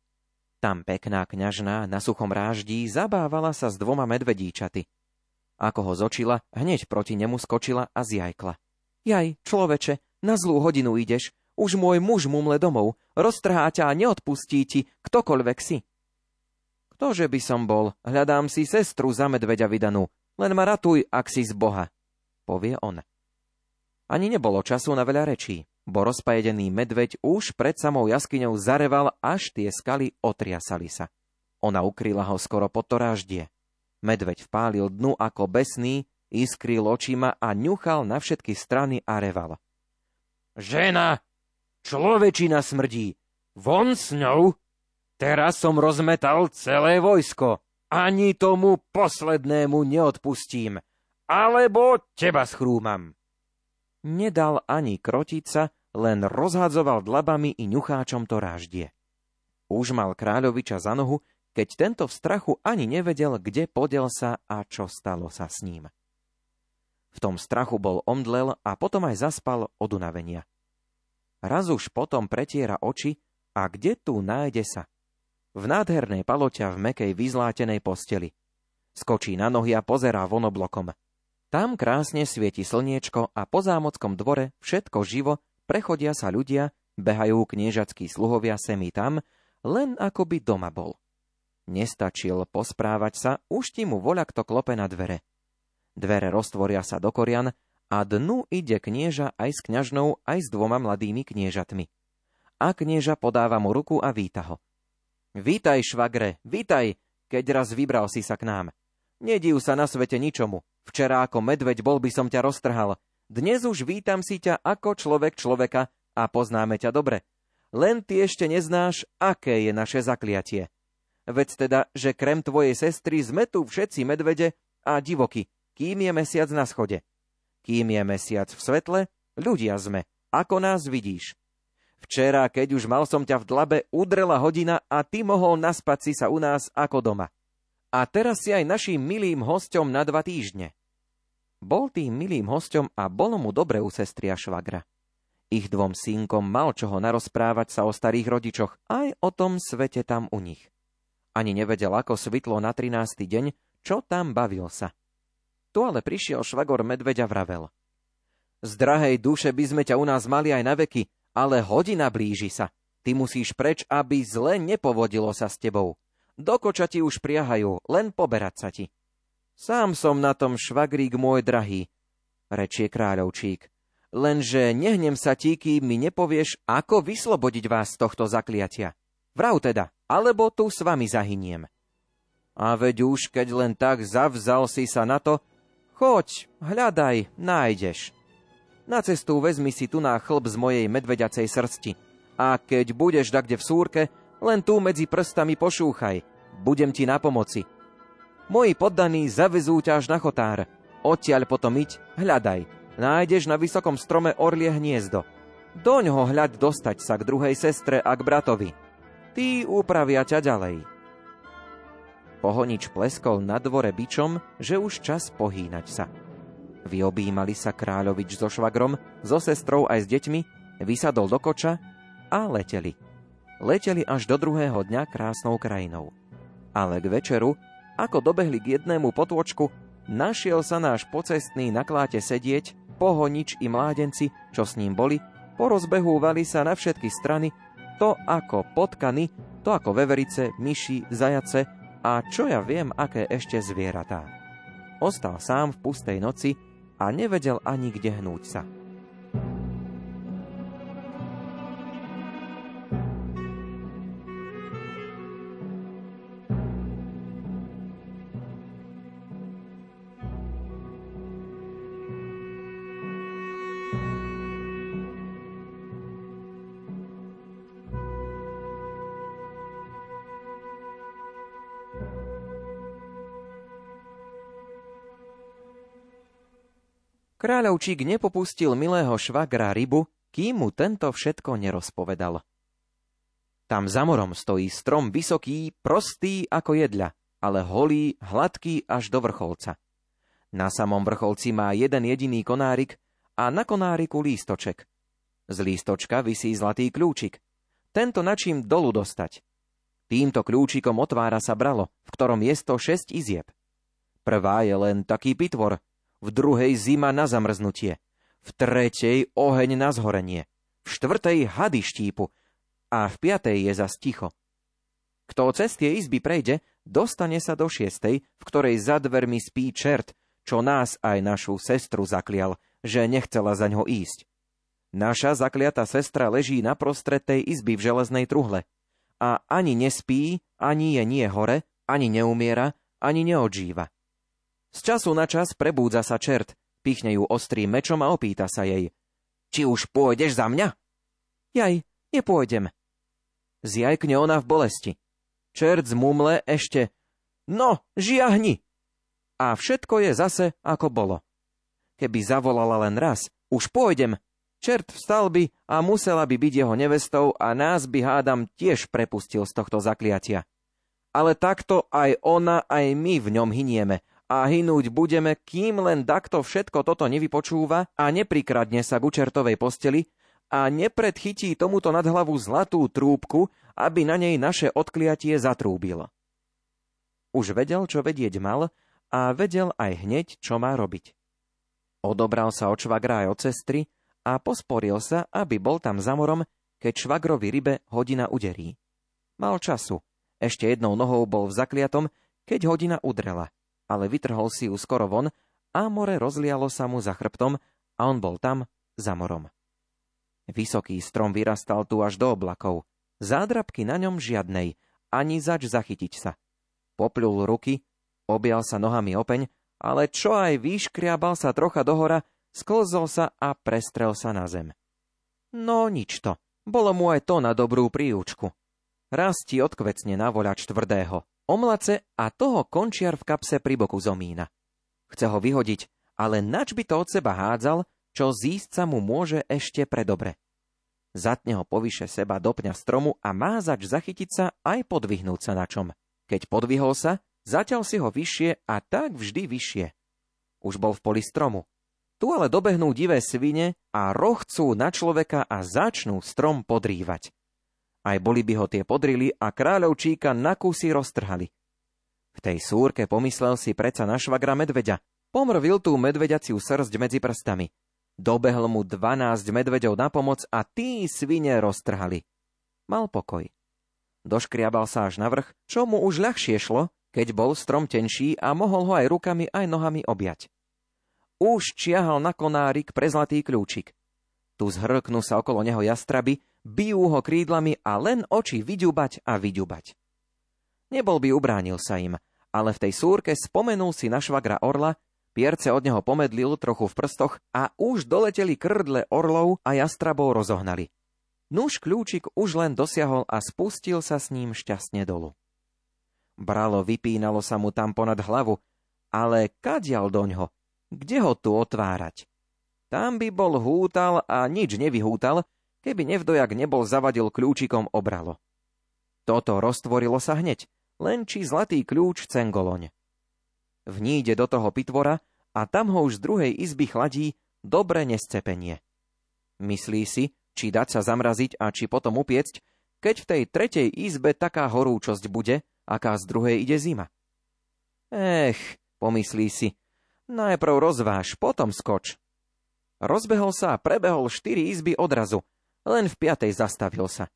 Tam pekná kňažná na suchom ráždí zabávala sa s dvoma medvedíčaty – ako ho zočila, hneď proti nemu skočila a zjajkla. Jaj, človeče, na zlú hodinu ideš. Už môj muž mumle domov. Roztrhá ťa a neodpustí ti, ktokoľvek si. Ktože by som bol, hľadám si sestru za medveďa vydanú. Len ma ratuj, ak si z Boha, povie on. Ani nebolo času na veľa rečí, bo rozpajedený medveď už pred samou jaskyňou zareval, až tie skaly otriasali sa. Ona ukryla ho skoro pod to ráždie. Medveď vpálil dnu ako besný, iskril očima a ňuchal na všetky strany a reval. Žena! Človečina smrdí! Von s ňou! Teraz som rozmetal celé vojsko. Ani tomu poslednému neodpustím. Alebo teba schrúmam. Nedal ani krotica, len rozhadzoval dlabami i ňucháčom to ráždie. Už mal kráľoviča za nohu, keď tento v strachu ani nevedel, kde podel sa a čo stalo sa s ním. V tom strachu bol omdlel a potom aj zaspal od unavenia. Raz už potom pretiera oči a kde tu nájde sa? V nádhernej paloťa v mekej vyzlátenej posteli. Skočí na nohy a pozerá von oblokom. Tam krásne svieti slniečko a po zámockom dvore všetko živo, prechodia sa ľudia, behajú kniežackí sluhovia semi tam, len ako by doma bol. Nestačil posprávať sa, už ti mu voľa kto klope na dvere. Dvere roztvoria sa do korian a dnu ide knieža aj s kňažnou, aj s dvoma mladými kniežatmi. A knieža podáva mu ruku a víta ho. Vítaj, švagre, vítaj, keď raz vybral si sa k nám. Nediv sa na svete ničomu. Včera ako medveď bol by som ťa roztrhal. Dnes už vítam si ťa ako človek človeka a poznáme ťa dobre. Len ty ešte neznáš, aké je naše zakliatie. Veď teda, že krem tvojej sestry sme tu všetci medvede a divoky, kým je mesiac na schode. Kým je mesiac v svetle, ľudia sme, ako nás vidíš. Včera, keď už mal som ťa v dlabe, udrela hodina a ty mohol naspať si sa u nás ako doma. A teraz si aj našim milým hosťom na dva týždne. Bol tým milým hosťom a bolo mu dobre u sestry a švagra. Ich dvom synkom mal čoho narozprávať sa o starých rodičoch, aj o tom svete tam u nich. Ani nevedel, ako svitlo na 13. deň, čo tam bavil sa. Tu ale prišiel švagor medveďa vravel. Z drahej duše by sme ťa u nás mali aj na veky, ale hodina blíži sa. Ty musíš preč, aby zle nepovodilo sa s tebou. Do koča ti už priahajú, len poberať sa ti. Sám som na tom švagrík môj drahý, rečie kráľovčík. Lenže nehnem sa ti, kým mi nepovieš, ako vyslobodiť vás z tohto zakliatia. Vrav teda, alebo tu s vami zahyniem. A veď už, keď len tak zavzal si sa na to, choď, hľadaj, nájdeš. Na cestu vezmi si tu na chlb z mojej medveďacej srsti. A keď budeš dakde v súrke, len tu medzi prstami pošúchaj. Budem ti na pomoci. Moji poddaní zavezú ťa až na chotár. Odtiaľ potom iť, hľadaj. Nájdeš na vysokom strome orlie hniezdo. Doň ho hľad dostať sa k druhej sestre a k bratovi tí upravia ťa ďalej. Pohonič pleskol na dvore bičom, že už čas pohýnať sa. Vyobímali sa kráľovič so švagrom, so sestrou aj s deťmi, vysadol do koča a leteli. Leteli až do druhého dňa krásnou krajinou. Ale k večeru, ako dobehli k jednému potôčku, našiel sa náš pocestný na kláte sedieť, pohonič i mládenci, čo s ním boli, porozbehúvali sa na všetky strany to ako potkany, to ako veverice, myši, zajace a čo ja viem, aké ešte zvieratá. Ostal sám v pustej noci a nevedel ani kde hnúť sa. Kráľovčík nepopustil milého švagra rybu, kým mu tento všetko nerozpovedal. Tam za morom stojí strom vysoký, prostý ako jedľa, ale holý, hladký až do vrcholca. Na samom vrcholci má jeden jediný konárik a na konáriku lístoček. Z lístočka visí zlatý kľúčik. Tento načím dolu dostať. Týmto kľúčikom otvára sa bralo, v ktorom je to šesť izieb. Prvá je len taký pitvor, v druhej zima na zamrznutie, v tretej oheň na zhorenie, v štvrtej hady štípu a v piatej je zas ticho. Kto cez tie izby prejde, dostane sa do šiestej, v ktorej za dvermi spí čert, čo nás aj našu sestru zaklial, že nechcela za ňo ísť. Naša zakliatá sestra leží naprostred tej izby v železnej truhle a ani nespí, ani je nie hore, ani neumiera, ani neodžíva. Z času na čas prebúdza sa čert, pichne ju ostrým mečom a opýta sa jej. Či už pôjdeš za mňa? Jaj, nepôjdem. Zjajkne ona v bolesti. Čert zmumle ešte. No, žiahni! A všetko je zase, ako bolo. Keby zavolala len raz, už pôjdem. Čert vstal by a musela by byť jeho nevestou a nás by hádam tiež prepustil z tohto zakliatia. Ale takto aj ona, aj my v ňom hynieme a hynúť budeme, kým len takto všetko toto nevypočúva a neprikradne sa k učertovej posteli a nepredchytí tomuto nad hlavu zlatú trúbku, aby na nej naše odkliatie zatrúbil. Už vedel, čo vedieť mal a vedel aj hneď, čo má robiť. Odobral sa od švagra aj od sestry a posporil sa, aby bol tam za morom, keď švagrovi rybe hodina uderí. Mal času. Ešte jednou nohou bol v zakliatom, keď hodina udrela – ale vytrhol si ju skoro von a more rozlialo sa mu za chrbtom a on bol tam, za morom. Vysoký strom vyrastal tu až do oblakov. Zádrabky na ňom žiadnej, ani zač zachytiť sa. Popľul ruky, objal sa nohami opeň, ale čo aj vyškriabal sa trocha dohora, sklzol sa a prestrel sa na zem. No nič to, bolo mu aj to na dobrú príučku. Raz odkvecne na voľač tvrdého, omlace a toho končiar v kapse pri boku zomína. Chce ho vyhodiť, ale nač by to od seba hádzal, čo zísť sa mu môže ešte predobre. Zatne ho povyše seba do pňa stromu a má zač zachytiť sa aj podvihnúť sa na čom. Keď podvihol sa, zatiaľ si ho vyššie a tak vždy vyššie. Už bol v poli stromu. Tu ale dobehnú divé svine a rohcú na človeka a začnú strom podrývať. Aj boli by ho tie podrili a kráľovčíka na kusy roztrhali. V tej súrke pomyslel si preca na švagra medveďa. Pomrvil tú medveďaciu srst medzi prstami. Dobehol mu dvanásť medveďov na pomoc a tí svine roztrhali. Mal pokoj. Doškriabal sa až na vrch, čo mu už ľahšie šlo, keď bol strom tenší a mohol ho aj rukami, aj nohami objať. Už čiahal na konárik pre zlatý kľúčik. Tu zhrknú sa okolo neho jastraby, bijú ho krídlami a len oči vyďubať a vyďubať. Nebol by ubránil sa im, ale v tej súrke spomenul si na švagra orla, pierce od neho pomedlil trochu v prstoch a už doleteli krdle orlov a jastrabov rozohnali. Nuž kľúčik už len dosiahol a spustil sa s ním šťastne dolu. Bralo vypínalo sa mu tam ponad hlavu, ale kadial doňho? Kde ho tu otvárať? Tam by bol hútal a nič nevyhútal, keby nevdojak nebol zavadil kľúčikom obralo. Toto roztvorilo sa hneď, len či zlatý kľúč cengoloň. Vníde do toho pitvora a tam ho už z druhej izby chladí dobre nescepenie. Myslí si, či dať sa zamraziť a či potom upiecť, keď v tej tretej izbe taká horúčosť bude, aká z druhej ide zima. Ech, pomyslí si, najprv rozváž, potom skoč. Rozbehol sa a prebehol štyri izby odrazu len v piatej zastavil sa.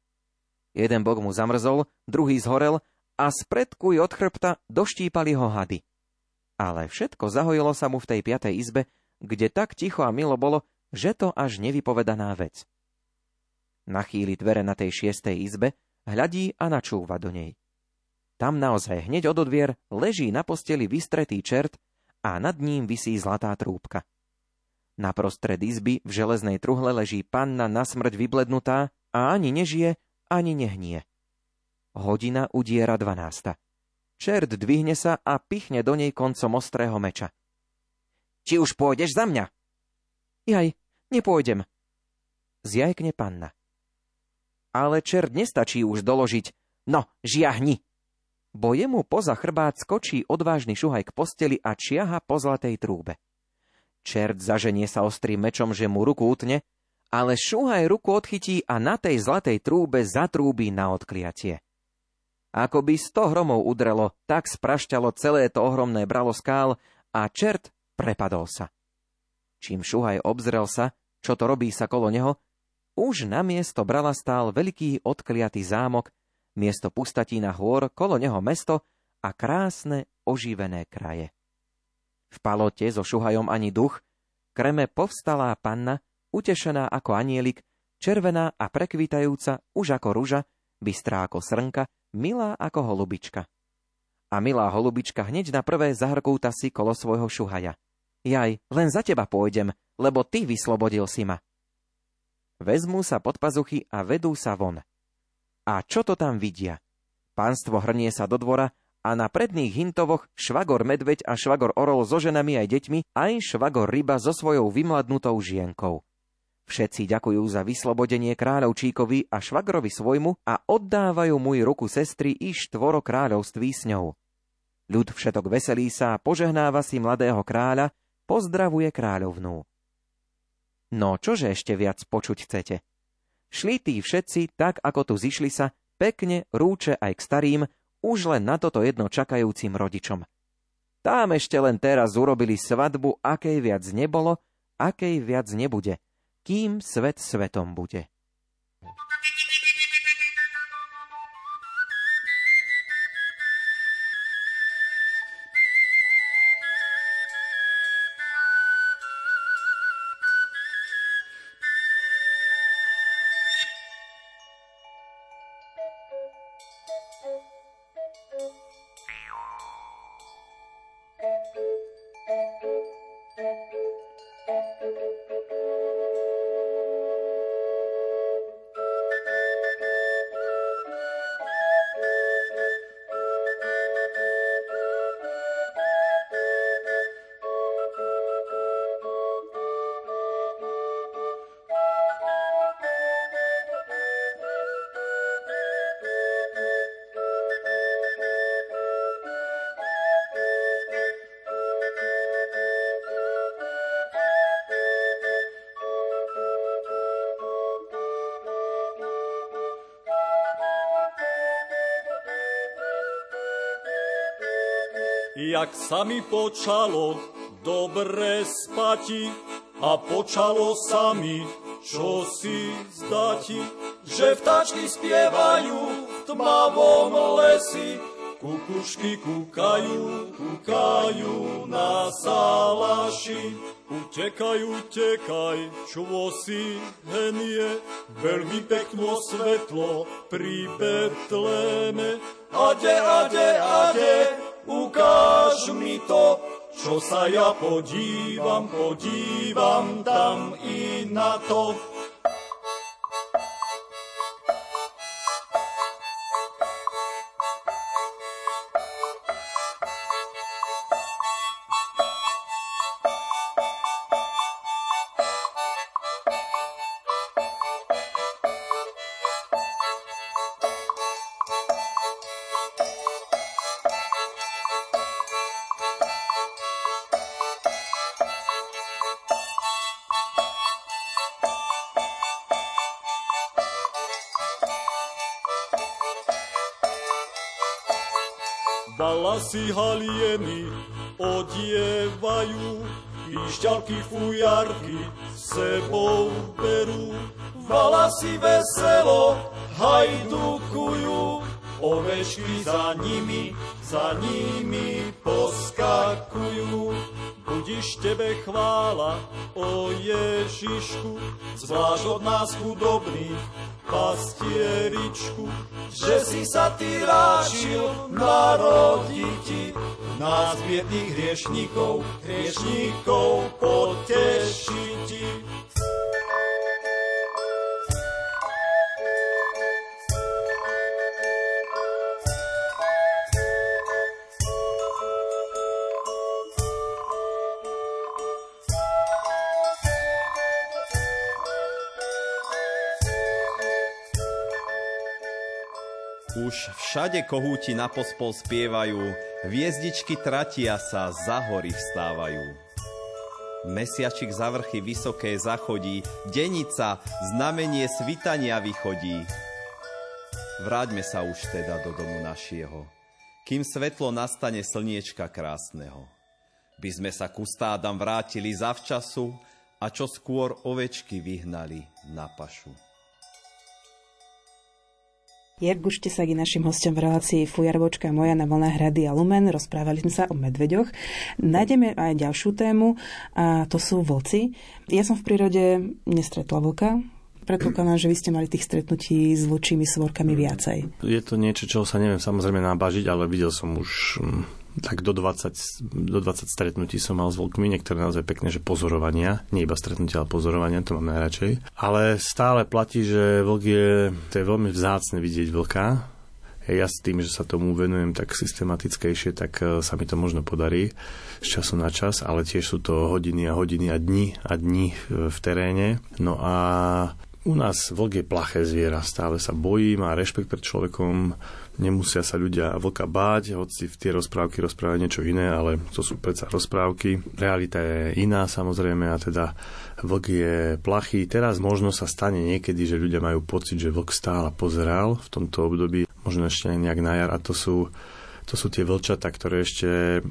Jeden bok mu zamrzol, druhý zhorel a z predku i od chrbta doštípali ho hady. Ale všetko zahojilo sa mu v tej piatej izbe, kde tak ticho a milo bolo, že to až nevypovedaná vec. Nachýli dvere na tej šiestej izbe, hľadí a načúva do nej. Tam naozaj hneď od odvier leží na posteli vystretý čert a nad ním visí zlatá trúbka. Na prostred izby v železnej truhle leží panna na smrť vyblednutá a ani nežije, ani nehnie. Hodina udiera dvanásta. Čert dvihne sa a pichne do nej koncom ostrého meča. Či už pôjdeš za mňa? Jaj, nepôjdem. Zjajkne panna. Ale čert nestačí už doložiť. No, žiahni! Bo jemu poza chrbát skočí odvážny šuhaj k posteli a čiaha po zlatej trúbe. Čert zaženie sa ostrým mečom, že mu ruku utne, ale šuhaj ruku odchytí a na tej zlatej trúbe zatrúbi na odkliatie. Ako by sto hromov udrelo, tak sprašťalo celé to ohromné bralo skál a čert prepadol sa. Čím Šuhaj obzrel sa, čo to robí sa kolo neho, už na miesto brala stál veľký odkliatý zámok, miesto pustatína hôr, kolo neho mesto a krásne oživené kraje. V palote so Šuhajom ani duch, kreme povstalá panna, utešená ako anielik, červená a prekvítajúca už ako ruža, bystrá ako srnka, milá ako holubička. A milá holubička hneď na prvé zahrkúta si kolo svojho šuhaja. Jaj, len za teba pôjdem, lebo ty vyslobodil si ma. Vezmú sa pod pazuchy a vedú sa von. A čo to tam vidia? Pánstvo hrnie sa do dvora a na predných hintovoch švagor medveď a švagor orol so ženami aj deťmi, aj švagor ryba so svojou vymladnutou žienkou. Všetci ďakujú za vyslobodenie kráľovčíkovi a švagrovi svojmu a oddávajú mu ruku sestry i štvoro kráľovství s ňou. Ľud všetok veselí sa a požehnáva si mladého kráľa, pozdravuje kráľovnú. No čože ešte viac počuť chcete? Šli tí všetci, tak ako tu zišli sa, pekne rúče aj k starým, už len na toto jedno čakajúcim rodičom. Tám ešte len teraz urobili svadbu, akej viac nebolo, akej viac nebude – kým svet svetom bude. Jak sa mi počalo dobre spati a počalo sa mi, čo si zdati, že vtáčky spievajú v tmavom lesi, kukušky kúkajú, kúkajú na salaši. Utekaj, utekaj, čo si henie, veľmi pekno svetlo pri Betleme. Ade, ade, ade, ukáž mi to, čo sa ja podívam, podívam tam i na to. Píšťalky fujarky sebou berú. Balasy veselo hajdukujú, ovečky za nimi, za nimi. Budiš tebe chvála, o Ježišku, zvlášť od nás chudobných, pastieričku, že si sa ty ráčil narodiť nás biedných hriešníkov, hriešníkov potešiť. Už všade kohúti na pospol spievajú, hviezdičky tratia sa, za hory vstávajú. Mesiačik za vrchy vysoké zachodí, denica, znamenie svitania vychodí. Vráťme sa už teda do domu našieho, kým svetlo nastane slniečka krásneho. By sme sa ku stádam vrátili zavčasu a čo skôr ovečky vyhnali na pašu. Ste sa i našim hostom v relácii Fujarvočka moja na vlnách Hrady a Lumen, rozprávali sme sa o medveďoch. Nájdeme aj ďalšiu tému a to sú vlci. Ja som v prírode nestretla vlka, predpokladám, že vy ste mali tých stretnutí s vlčími svorkami viacej. Je to niečo, čo sa neviem samozrejme nabažiť, ale videl som už mm, tak do 20, do 20 stretnutí som mal s vlkmi, niektoré naozaj pekné, že pozorovania, nie iba stretnutia, ale pozorovania, to mám najradšej. Ale stále platí, že vlk je, to je veľmi vzácne vidieť vlka, ja s tým, že sa tomu venujem tak systematickejšie, tak e, sa mi to možno podarí z času na čas, ale tiež sú to hodiny a hodiny a dni a dni v teréne. No a u nás vlk je plaché zviera, stále sa bojí, má rešpekt pred človekom, Nemusia sa ľudia vlka báť, hoci v tie rozprávky rozprávajú niečo iné, ale to sú predsa rozprávky. Realita je iná samozrejme a teda vlk je plachý. Teraz možno sa stane niekedy, že ľudia majú pocit, že vlk stále pozeral v tomto období, možno ešte nejak na jar a to sú to sú tie vlčata, ktoré ešte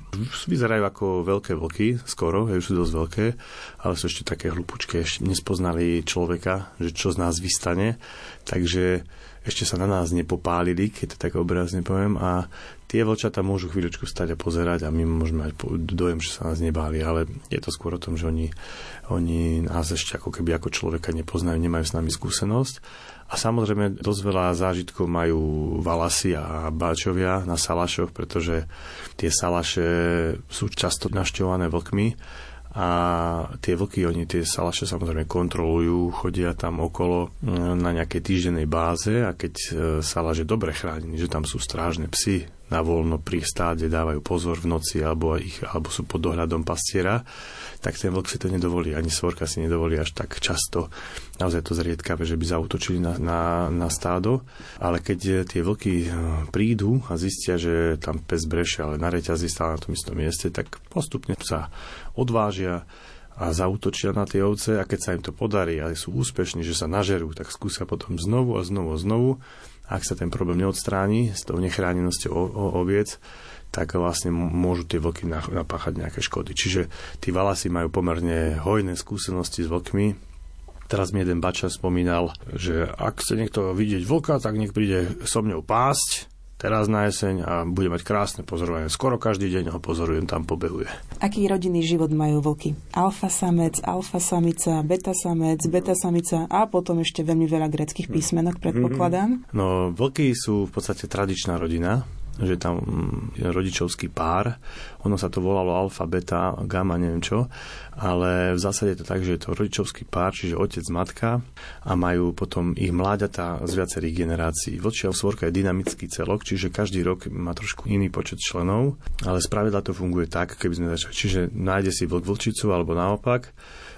vyzerajú ako veľké vlky, skoro, už sú dosť veľké, ale sú ešte také hlupučké, ešte nespoznali človeka, že čo z nás vystane. Takže ešte sa na nás nepopálili, keď to tak obrazne poviem, a tie vlčata môžu chvíľočku stať a pozerať a my môžeme mať dojem, že sa nás nebáli, ale je to skôr o tom, že oni, oni nás ešte ako keby ako človeka nepoznajú, nemajú s nami skúsenosť. A samozrejme dosť veľa zážitkov majú valasy a báčovia na salašoch, pretože tie salaše sú často našťované vlkmi a tie vlky, oni tie salaše samozrejme kontrolujú, chodia tam okolo mm, na nejakej týždennej báze a keď e, salaš je dobre chránený, že tam sú strážne psy na voľno pri stáde, dávajú pozor v noci alebo, ich, alebo sú pod dohľadom pastiera, tak ten vlk si to nedovolí, ani svorka si nedovolí až tak často. Naozaj to zriedkavé, že by zautočili na, na, na stádo, ale keď tie vlky e, prídu a zistia, že tam pes breše, ale na reťazi stále na tom istom mieste, tak postupne sa odvážia a zautočia na tie ovce a keď sa im to podarí a sú úspešní, že sa nažerú, tak skúsia potom znovu a znovu a znovu. Ak sa ten problém neodstráni s tou nechránenosťou oviec, tak vlastne môžu tie vlky napáchať nejaké škody. Čiže tí valasy majú pomerne hojné skúsenosti s vlkmi. Teraz mi jeden bača spomínal, že ak chce niekto vidieť vlka, tak nech príde so mňou pásť teraz na jeseň a bude mať krásne pozorovanie. Skoro každý deň ho pozorujem, tam pobehuje. Aký rodinný život majú vlky? Alfa samec, alfa samica, beta samec, beta samica a potom ešte veľmi veľa greckých písmenok, predpokladám. No, vlky sú v podstate tradičná rodina že tam mm, rodičovský pár. Ono sa to volalo alfa, beta, gamma, neviem čo. Ale v zásade je to tak, že je to rodičovský pár, čiže otec, matka a majú potom ich mláďatá z viacerých generácií. Vlčia svorka je dynamický celok, čiže každý rok má trošku iný počet členov, ale spravidla to funguje tak, keby sme začali. Čiže nájde si vlk vlčicu alebo naopak,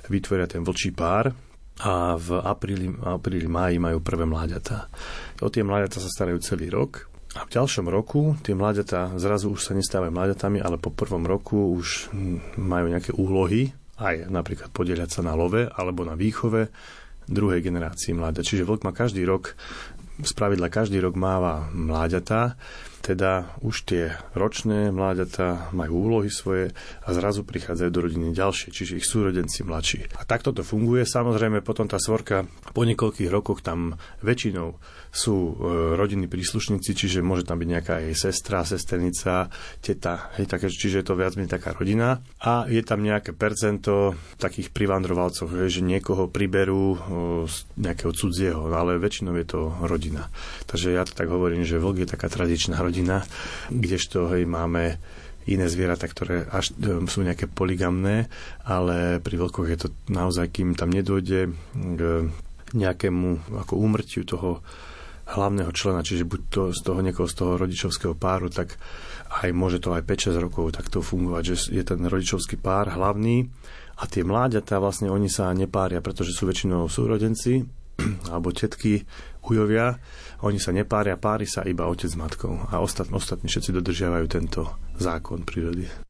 vytvoria ten vlčí pár, a v apríli, apríli, máji majú prvé mláďatá. O tie mláďatá sa starajú celý rok a v ďalšom roku tie mláďatá zrazu už sa nestávajú mláďatami, ale po prvom roku už majú nejaké úlohy, aj napríklad podieľať sa na love alebo na výchove druhej generácii mláďat. Čiže vlk má každý rok, z pravidla každý rok máva mláďatá teda už tie ročné mláďata majú úlohy svoje a zrazu prichádzajú do rodiny ďalšie, čiže ich súrodenci mladší. A takto to funguje. Samozrejme, potom tá svorka po niekoľkých rokoch tam väčšinou sú e, rodinní príslušníci, čiže môže tam byť nejaká jej sestra, sesternica, teta, hej, také, čiže je to viac menej taká rodina. A je tam nejaké percento takých privandrovalcov, že niekoho priberú e, z nejakého cudzieho, ale väčšinou je to rodina. Takže ja to tak hovorím, že vlk je taká tradičná rodina, kdežto hej, máme iné zvieratá, ktoré až e, sú nejaké poligamné, ale pri vlkoch je to naozaj, kým tam nedôjde k nejakému ako úmrtiu toho hlavného člena, čiže buď to z toho niekoho z toho rodičovského páru, tak aj môže to aj 5-6 rokov takto fungovať, že je ten rodičovský pár hlavný a tie mláďatá vlastne oni sa nepária, pretože sú väčšinou súrodenci alebo tetky, ujovia, oni sa nepária, pári sa iba otec s matkou a ostatní, ostatní všetci dodržiavajú tento zákon prírody.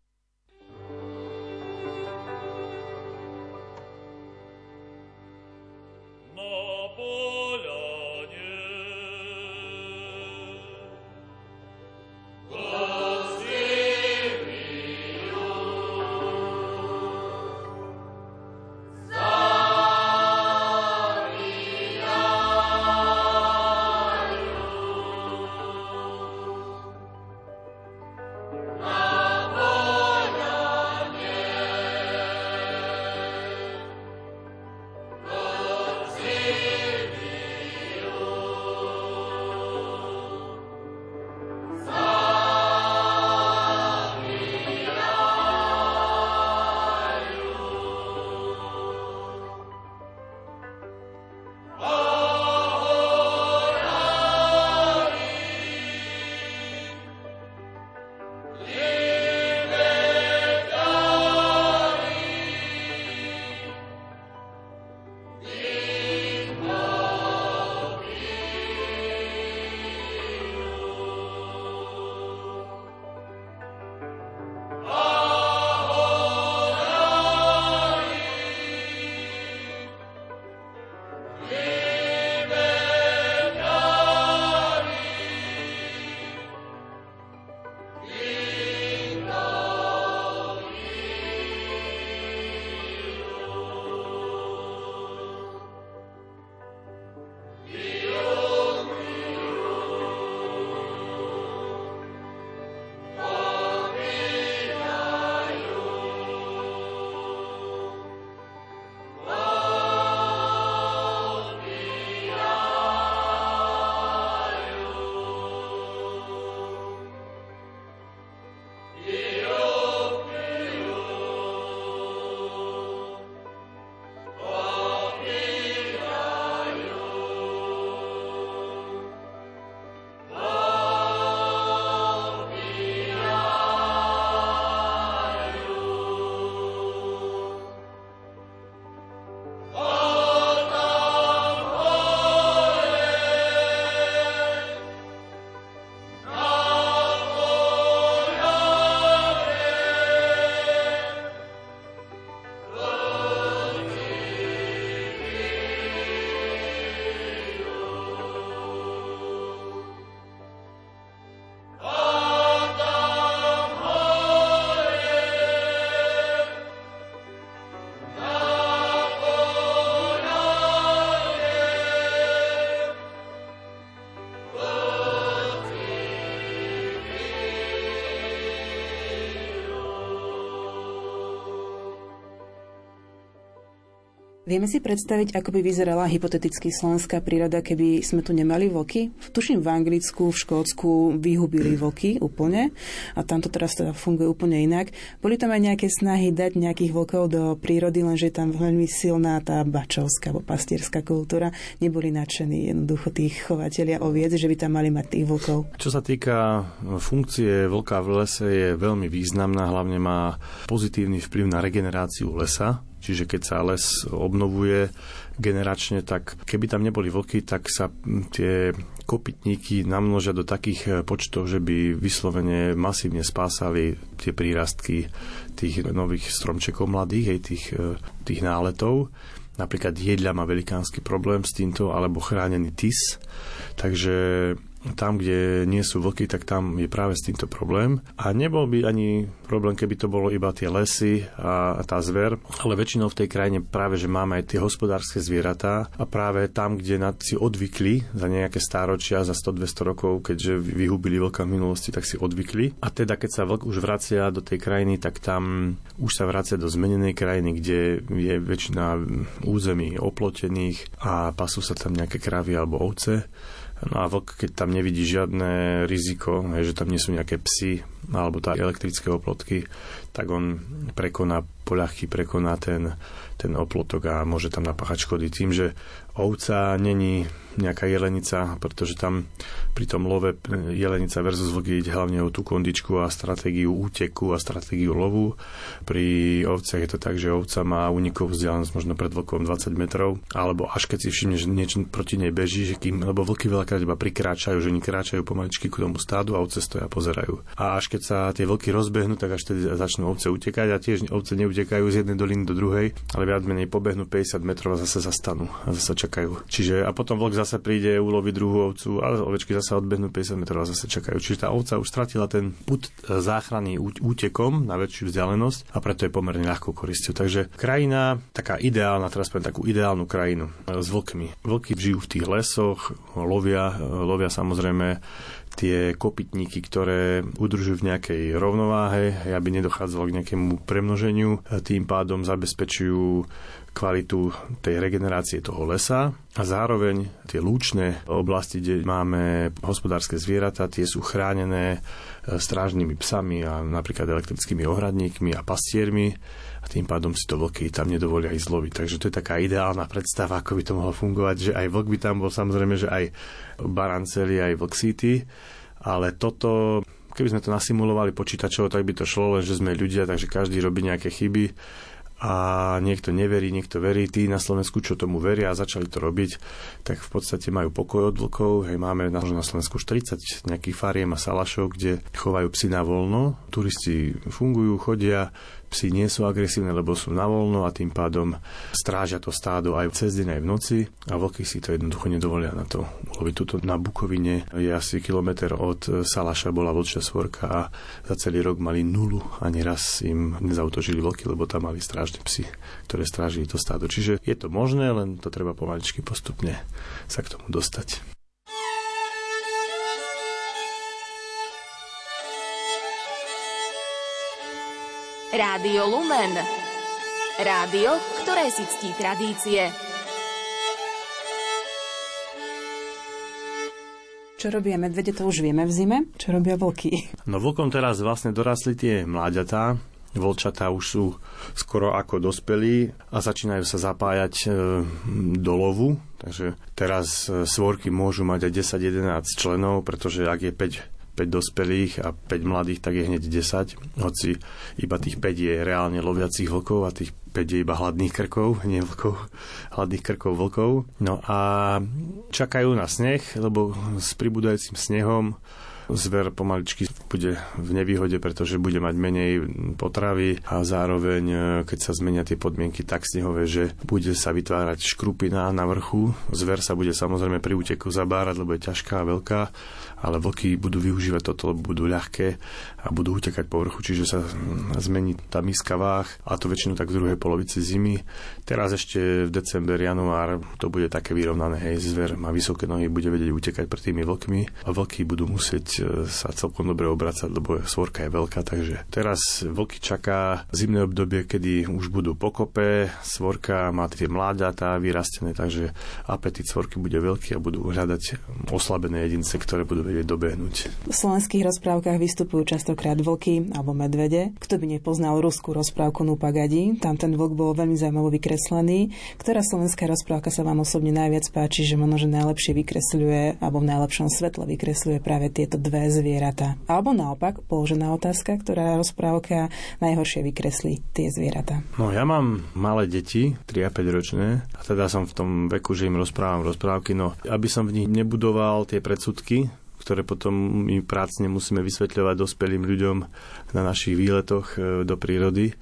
Vieme si predstaviť, ako by vyzerala hypoteticky slovenská príroda, keby sme tu nemali vlky? Tuším, v Anglicku, v Škótsku vyhubili vlky úplne a tam to teraz teda funguje úplne inak. Boli tam aj nejaké snahy dať nejakých vlkov do prírody, lenže je tam veľmi silná tá bačovská alebo pastierská kultúra. Neboli nadšení jednoducho tých chovateľia oviec, že by tam mali mať tých vlkov. Čo sa týka funkcie vlka v lese, je veľmi významná, hlavne má pozitívny vplyv na regeneráciu lesa Čiže keď sa les obnovuje generačne, tak keby tam neboli vlky, tak sa tie kopytníky namnožia do takých eh, počtov, že by vyslovene masívne spásali tie prírastky tých nových stromčekov mladých, aj tých, eh, tých náletov. Napríklad jedľa má velikánsky problém s týmto, alebo chránený tis. Takže tam, kde nie sú vlky, tak tam je práve s týmto problém. A nebol by ani problém, keby to bolo iba tie lesy a tá zver, ale väčšinou v tej krajine práve, že máme aj tie hospodárske zvieratá a práve tam, kde si odvykli za nejaké stáročia, za 100-200 rokov, keďže vyhubili vlka v minulosti, tak si odvykli. A teda, keď sa vlk už vracia do tej krajiny, tak tam už sa vracia do zmenenej krajiny, kde je väčšina území oplotených a pasú sa tam nejaké kravy alebo ovce No a vlk, keď tam nevidí žiadne riziko, že tam nie sú nejaké psy alebo tá elektrické oplotky, tak on prekoná poľahky prekoná ten, ten oplotok a môže tam napáchať škody tým, že ovca není nejaká jelenica, pretože tam pri tom love jelenica versus vlk ide hlavne o tú kondičku a stratégiu úteku a stratégiu lovu. Pri ovciach je to tak, že ovca má unikovú vzdialenosť možno pred vlkom 20 metrov, alebo až keď si všimne, že niečo proti nej beží, že kým, lebo vlky veľakrát iba prikráčajú, že oni kráčajú pomaličky ku tomu stádu a ovce stoja a pozerajú. A až keď sa tie vlky rozbehnú, tak až tedy začnú ovce utekať a tiež ovce neutekajú z jednej doliny do druhej, ale viac menej pobehnú 50 metrov a zase zastanú a zase čakajú. Čiže a potom vlk zase príde uloviť druhú ovcu a ovečky zase odbehnú 50 metrov a zase čakajú. Čiže tá ovca už stratila ten put e, záchrany útekom na väčšiu vzdialenosť a preto je pomerne ľahkou koristiu. Takže krajina, taká ideálna, teraz poviem takú ideálnu krajinu e, s vlkmi. Vlky žijú v tých lesoch, lovia, e, lovia samozrejme tie kopytníky, ktoré udržujú v nejakej rovnováhe, aby nedochádzalo k nejakému premnoženiu, tým pádom zabezpečujú kvalitu tej regenerácie toho lesa a zároveň tie lúčne oblasti, kde máme hospodárske zvieratá, tie sú chránené e, strážnymi psami a napríklad elektrickými ohradníkmi a pastiermi a tým pádom si to vlky tam nedovolia ísť zloviť. Takže to je taká ideálna predstava, ako by to mohlo fungovať, že aj vlk by tam bol samozrejme, že aj baranceli, aj vlksíty, ale toto keby sme to nasimulovali počítačovo, tak by to šlo, lenže sme ľudia, takže každý robí nejaké chyby a niekto neverí, niekto verí, tí na Slovensku, čo tomu veria a začali to robiť, tak v podstate majú pokoj od vlkov. Hej, máme na, na Slovensku 40 nejakých fariem a salašov, kde chovajú psy na voľno. Turisti fungujú, chodia, Psi nie sú agresívne, lebo sú na voľno a tým pádom strážia to stádo aj cez deň, aj v noci a vlky si to jednoducho nedovolia na to uloviť. Tuto na Bukovine je asi kilometr od Salaša bola vlčia svorka a za celý rok mali nulu. Ani raz im nezautožili vlky, lebo tam mali strážne psy, ktoré strážili to stádo. Čiže je to možné, len to treba pomaličky postupne sa k tomu dostať. Rádio Lumen. Rádio, ktoré si ctí tradície. Čo robia medvede, to už vieme v zime. Čo robia vlky? No vlkom teraz vlastne dorastli tie mláďatá, Volčatá už sú skoro ako dospelí a začínajú sa zapájať e, do lovu. Takže teraz e, svorky môžu mať aj 10-11 členov, pretože ak je 5 5 dospelých a 5 mladých, tak je hneď 10. Hoci iba tých 5 je reálne loviacich vlkov a tých 5 je iba hladných krkov, nie vlkov, hladných krkov vlkov. No a čakajú na sneh, lebo s pribúdajúcim snehom zver pomaličky bude v nevýhode, pretože bude mať menej potravy a zároveň, e, keď sa zmenia tie podmienky tak snehové, že bude sa vytvárať škrupina na vrchu, zver sa bude samozrejme pri úteku zabárať, lebo je ťažká a veľká ale vlky budú využívať toto, lebo budú ľahké a budú utekať po vrchu, čiže sa zmení tá miska váh a to väčšinou tak v druhej polovici zimy. Teraz ešte v december, január to bude také vyrovnané, hej, zver má vysoké nohy, bude vedieť utekať pred tými vlkmi a vlky budú musieť e, sa celkom dobre obracať, lebo svorka je veľká, takže teraz vlky čaká zimné obdobie, kedy už budú pokope, svorka má tie mláďatá vyrastené, takže apetit svorky bude veľký a budú hľadať oslabené jedince, ktoré budú vedieť dobehnúť. V slovenských rozprávkach vystupujú častokrát vlky alebo medvede. Kto by nepoznal ruskú rozprávku Nupagadi, tam ten vlk bol veľmi zaujímavo vykreslený. Ktorá slovenská rozprávka sa vám osobne najviac páči, že možno, že najlepšie vykresľuje alebo v najlepšom svetle vykresľuje práve tieto dve zvieratá? Alebo naopak, položená otázka, ktorá rozprávka najhoršie vykreslí tie zvieratá. No ja mám malé deti, 3 a 5 ročné, a teda som v tom veku, že im rozprávam rozprávky, no aby som v nich nebudoval tie predsudky, ktoré potom my prácne musíme vysvetľovať dospelým ľuďom na našich výletoch e, do prírody,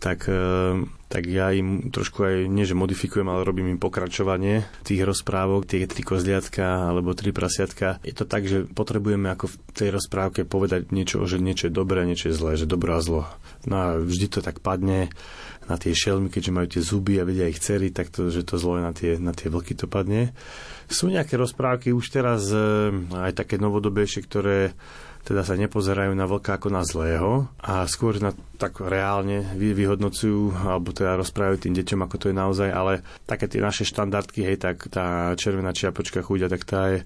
tak, e, tak ja im trošku aj, nie že modifikujem, ale robím im pokračovanie tých rozprávok, tie tri kozliatka alebo tri prasiatka. Je to tak, že potrebujeme ako v tej rozprávke povedať niečo, že niečo je dobré, niečo je zlé, že dobro a zlo. No a vždy to tak padne na tie šelmy, keďže majú tie zuby a vedia ich cery, tak to, že to zlo na tie, na tie vlky to padne. Sú nejaké rozprávky už teraz e, aj také novodobejšie, ktoré teda sa nepozerajú na vlka ako na zlého a skôr na tak reálne vyhodnocujú alebo teda rozprávajú tým deťom, ako to je naozaj, ale také tie naše štandardky, hej, tak tá červená čiapočka chúďa, tak tá je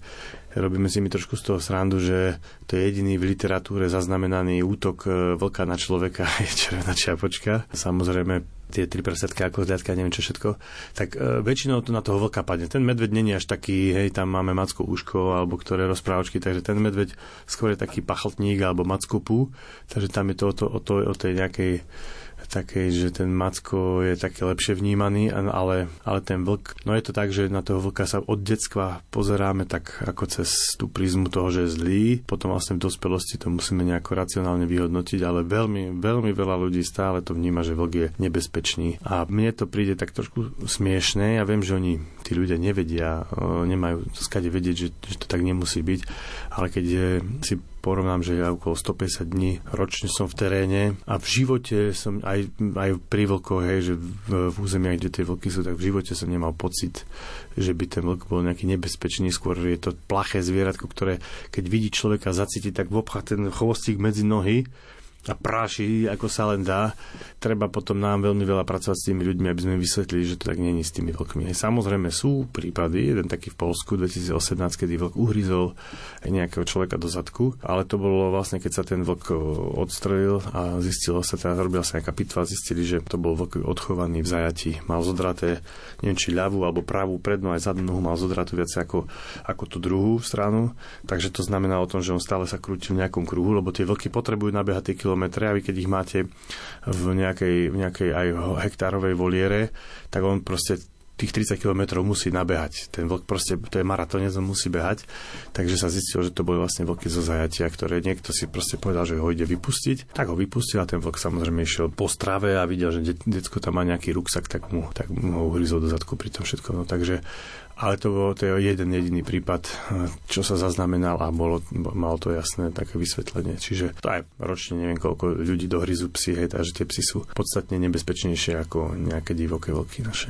robíme si mi trošku z toho srandu, že to je jediný v literatúre zaznamenaný útok e, vlka na človeka, je červená čiapočka. Samozrejme, tie tri prsadky ako zliadka, neviem čo všetko, tak e, väčšinou to na toho vlka padne. Ten medveď není až taký, hej, tam máme macko úško alebo ktoré rozprávočky, takže ten medveď skôr je taký pachltník alebo macko pú, takže tam je to o, to, o, to, o tej nejakej takej, že ten Macko je také lepšie vnímaný, ale, ale ten vlk, no je to tak, že na toho vlka sa od detstva pozeráme tak ako cez tú prízmu toho, že je zlý, potom vlastne v dospelosti to musíme nejako racionálne vyhodnotiť, ale veľmi, veľmi veľa ľudí stále to vníma, že vlk je nebezpečný. A mne to príde tak trošku smiešné, ja viem, že oni, tí ľudia nevedia, nemajú skade vedieť, že, že to tak nemusí byť, ale keď je, si porovnám, že ja okolo 150 dní ročne som v teréne a v živote som aj, aj pri vlkoch, hej, že v, v územiach, kde tie vlky sú, tak v živote som nemal pocit, že by ten vlk bol nejaký nebezpečný. Skôr je to plaché zvieratko, ktoré keď vidí človeka zacíti, tak vopcha ten chvostík medzi nohy a práši, ako sa len dá. Treba potom nám veľmi veľa pracovať s tými ľuďmi, aby sme vysvetlili, že to tak není s tými vlkmi. Samozrejme sú prípady, jeden taký v Polsku 2018, kedy vlk uhryzol nejakého človeka do zadku, ale to bolo vlastne, keď sa ten vlk odstrelil a zistilo sa, teda robila sa nejaká pitva, zistili, že to bol vlk odchovaný v zajati, mal zodraté, neviem či ľavú alebo pravú prednú aj zadnú nohu mal zodratú viac ako, ako tú druhú stranu, takže to znamená o tom, že on stále sa krúti v nejakom kruhu, lebo tie vlky potrebujú nabehať tie kilometre a vy keď ich máte v nejakej, v nejakej aj hektárovej voliere, tak on proste tých 30 km musí nabehať. Ten vlk proste, to je maratónec, on musí behať. Takže sa zistilo, že to boli vlastne vlky zo zajatia, ktoré niekto si proste povedal, že ho ide vypustiť. Tak ho vypustil a ten vlk samozrejme išiel po strave a videl, že de- decko tam má nejaký ruksak, tak mu, tak mu ho uhryzol do zadku pri tom všetkom. No, takže ale to bol to je jeden jediný prípad, čo sa zaznamenal a bolo, malo to jasné také vysvetlenie. Čiže aj ročne neviem, koľko ľudí dohryzú psy, hej, takže tie psy sú podstatne nebezpečnejšie ako nejaké divoké vlky naše.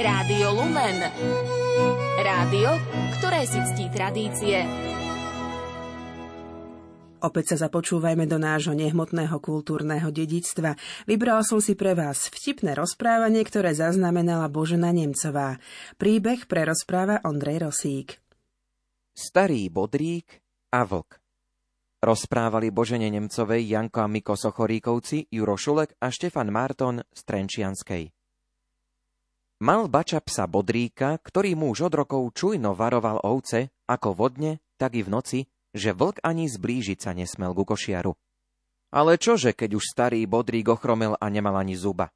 Rádio Lumen. Rádio, ktoré si ctí tradície. Opäť sa započúvajme do nášho nehmotného kultúrneho dedictva. Vybral som si pre vás vtipné rozprávanie, ktoré zaznamenala Božena Nemcová. Príbeh prerozpráva Ondrej Rosík. Starý bodrík a vlk. Rozprávali Božene Nemcovej Janko a Miko Sochoríkovci, Juro Šulek a Štefan Marton z Trenčianskej. Mal bača psa Bodríka, ktorý mu už od rokov čujno varoval ovce, ako vodne, tak i v noci, že vlk ani zblížiť sa nesmel ku košiaru. Ale čože, keď už starý bodrík ochromel a nemal ani zuba?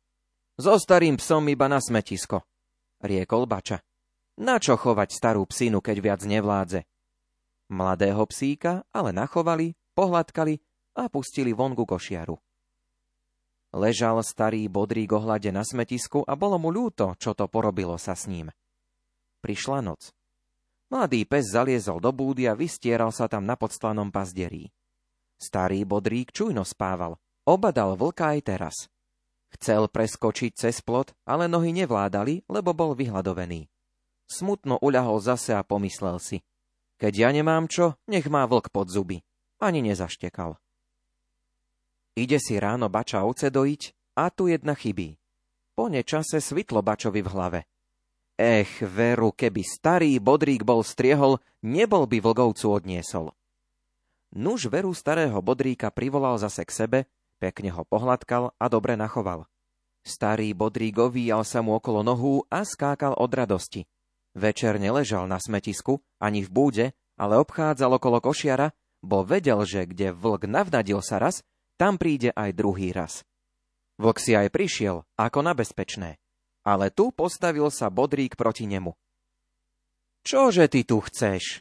So starým psom iba na smetisko, riekol bača. Na čo chovať starú psinu, keď viac nevládze? Mladého psíka ale nachovali, pohľadkali a pustili von ku košiaru. Ležal starý bodrík ohľade na smetisku a bolo mu ľúto, čo to porobilo sa s ním. Prišla noc. Mladý pes zaliezol do búdy a vystieral sa tam na podslanom pazderí. Starý bodrík čujno spával, obadal vlka aj teraz. Chcel preskočiť cez plot, ale nohy nevládali, lebo bol vyhľadovený. Smutno uľahol zase a pomyslel si. Keď ja nemám čo, nech má vlk pod zuby. Ani nezaštekal. Ide si ráno bača ovce dojiť a tu jedna chybí. Po nečase svitlo bačovi v hlave – Ech, veru, keby starý bodrík bol striehol, nebol by vlgovcu odniesol. Nuž veru starého bodríka privolal zase k sebe, pekne ho pohľadkal a dobre nachoval. Starý bodrík ovíjal sa mu okolo nohu a skákal od radosti. Večer neležal na smetisku, ani v búde, ale obchádzal okolo košiara, bo vedel, že kde vlk navnadil sa raz, tam príde aj druhý raz. Vlk si aj prišiel, ako na bezpečné ale tu postavil sa Bodrík proti nemu. Čože ty tu chceš?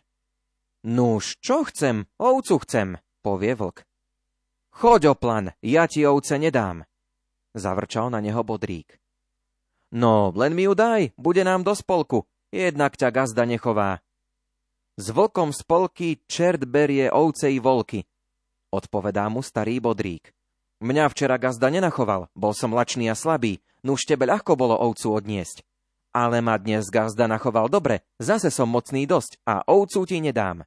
Nuž, čo chcem? Ovcu chcem, povie vlk. Choď oplan, ja ti ovce nedám, zavrčal na neho Bodrík. No, len mi ju daj, bude nám do spolku, jednak ťa gazda nechová. S vlkom spolky čert berie ovce i volky, odpovedá mu starý Bodrík. Mňa včera gazda nenachoval, bol som lačný a slabý, Nuž tebe ľahko bolo ovcu odniesť. Ale ma dnes gazda nachoval dobre, zase som mocný dosť a ovcu ti nedám.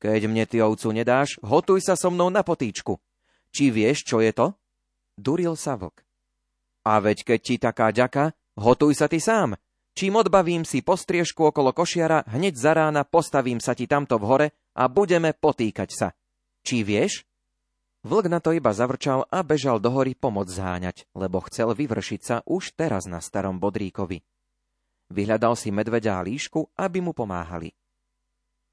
Keď mne ty ovcu nedáš, hotuj sa so mnou na potýčku. Či vieš, čo je to? Duril sa vlk. A veď keď ti taká ďaka, hotuj sa ty sám. Čím odbavím si postriežku okolo košiara, hneď za rána postavím sa ti tamto v hore a budeme potýkať sa. Či vieš? Vlk na to iba zavrčal a bežal do hory pomoc zháňať, lebo chcel vyvršiť sa už teraz na starom bodríkovi. Vyhľadal si medveďa a líšku, aby mu pomáhali.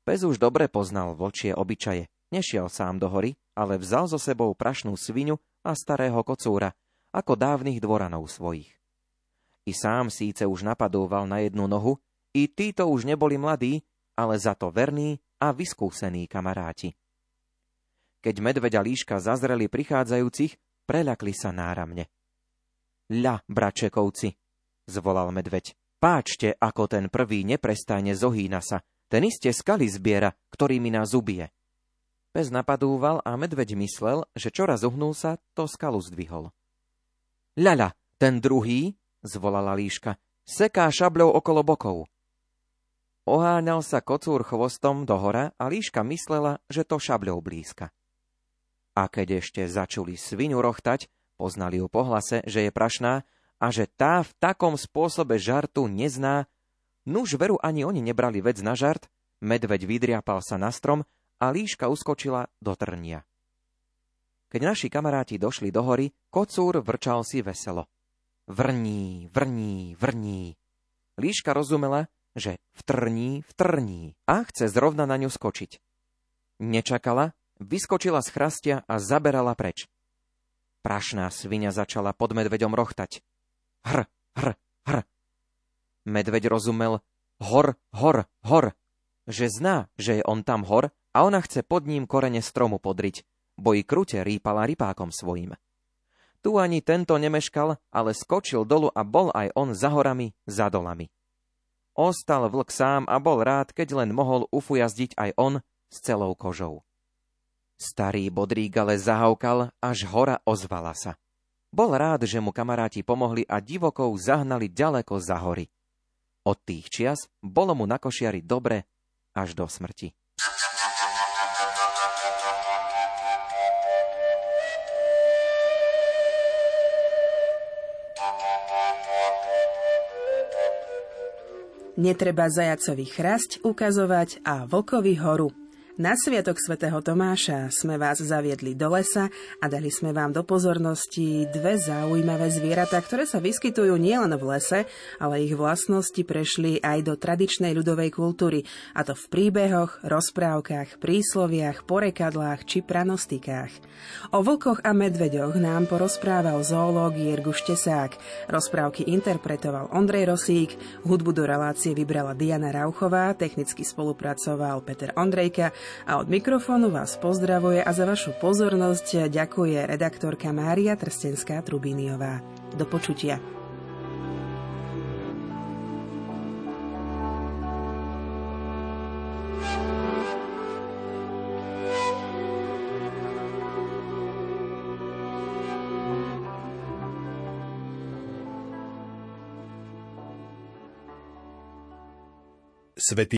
Pes už dobre poznal vlčie obyčaje. Nešiel sám do hory, ale vzal so sebou prašnú svinu a starého kocúra, ako dávnych dvoranov svojich. I sám síce už napadúval na jednu nohu, i títo už neboli mladí, ale za to verní a vyskúsení kamaráti. Keď medveďa líška zazreli prichádzajúcich, preľakli sa náramne. Ľa, bračekovci, zvolal medveď, páčte, ako ten prvý neprestajne zohýna sa, ten iste skaly zbiera, ktorými nás ubije. Pes napadúval a medveď myslel, že čoraz uhnul sa, to skalu zdvihol. Ľaľa, ten druhý, zvolala líška, seká šabľou okolo bokov. Oháňal sa kocúr chvostom do hora a líška myslela, že to šabľou blízka. A keď ešte začuli svinu rochtať, poznali ju pohlase, že je prašná a že tá v takom spôsobe žartu nezná, nuž veru ani oni nebrali vec na žart, medveď vydriapal sa na strom a líška uskočila do trnia. Keď naši kamaráti došli do hory, kocúr vrčal si veselo. Vrní, vrní, vrní. Líška rozumela, že vtrní, vtrní a chce zrovna na ňu skočiť. Nečakala, vyskočila z chrastia a zaberala preč. Prašná svinia začala pod medveďom rochtať. Hr, hr, hr. Medveď rozumel hor, hor, hor, že zná, že je on tam hor a ona chce pod ním korene stromu podriť, bo i krute rýpala rypákom svojim. Tu ani tento nemeškal, ale skočil dolu a bol aj on za horami, za dolami. Ostal vlk sám a bol rád, keď len mohol ufujazdiť aj on s celou kožou. Starý bodrík ale zahaukal, až hora ozvala sa. Bol rád, že mu kamaráti pomohli a divokov zahnali ďaleko za hory. Od tých čias bolo mu na košiari dobre až do smrti. Netreba zajacovi chrasť ukazovať a vlkovi horu. Na Sviatok svätého Tomáša sme vás zaviedli do lesa a dali sme vám do pozornosti dve zaujímavé zvieratá, ktoré sa vyskytujú nielen v lese, ale ich vlastnosti prešli aj do tradičnej ľudovej kultúry, a to v príbehoch, rozprávkach, prísloviach, porekadlách či pranostikách. O vlkoch a medveďoch nám porozprával zoológ Jirgu Štesák, rozprávky interpretoval Ondrej Rosík, hudbu do relácie vybrala Diana Rauchová, technicky spolupracoval Peter Ondrejka a od mikrofónu vás pozdravuje a za vašu pozornosť ďakuje redaktorka Mária Trstenská-Trubíniová. Do počutia. Svetý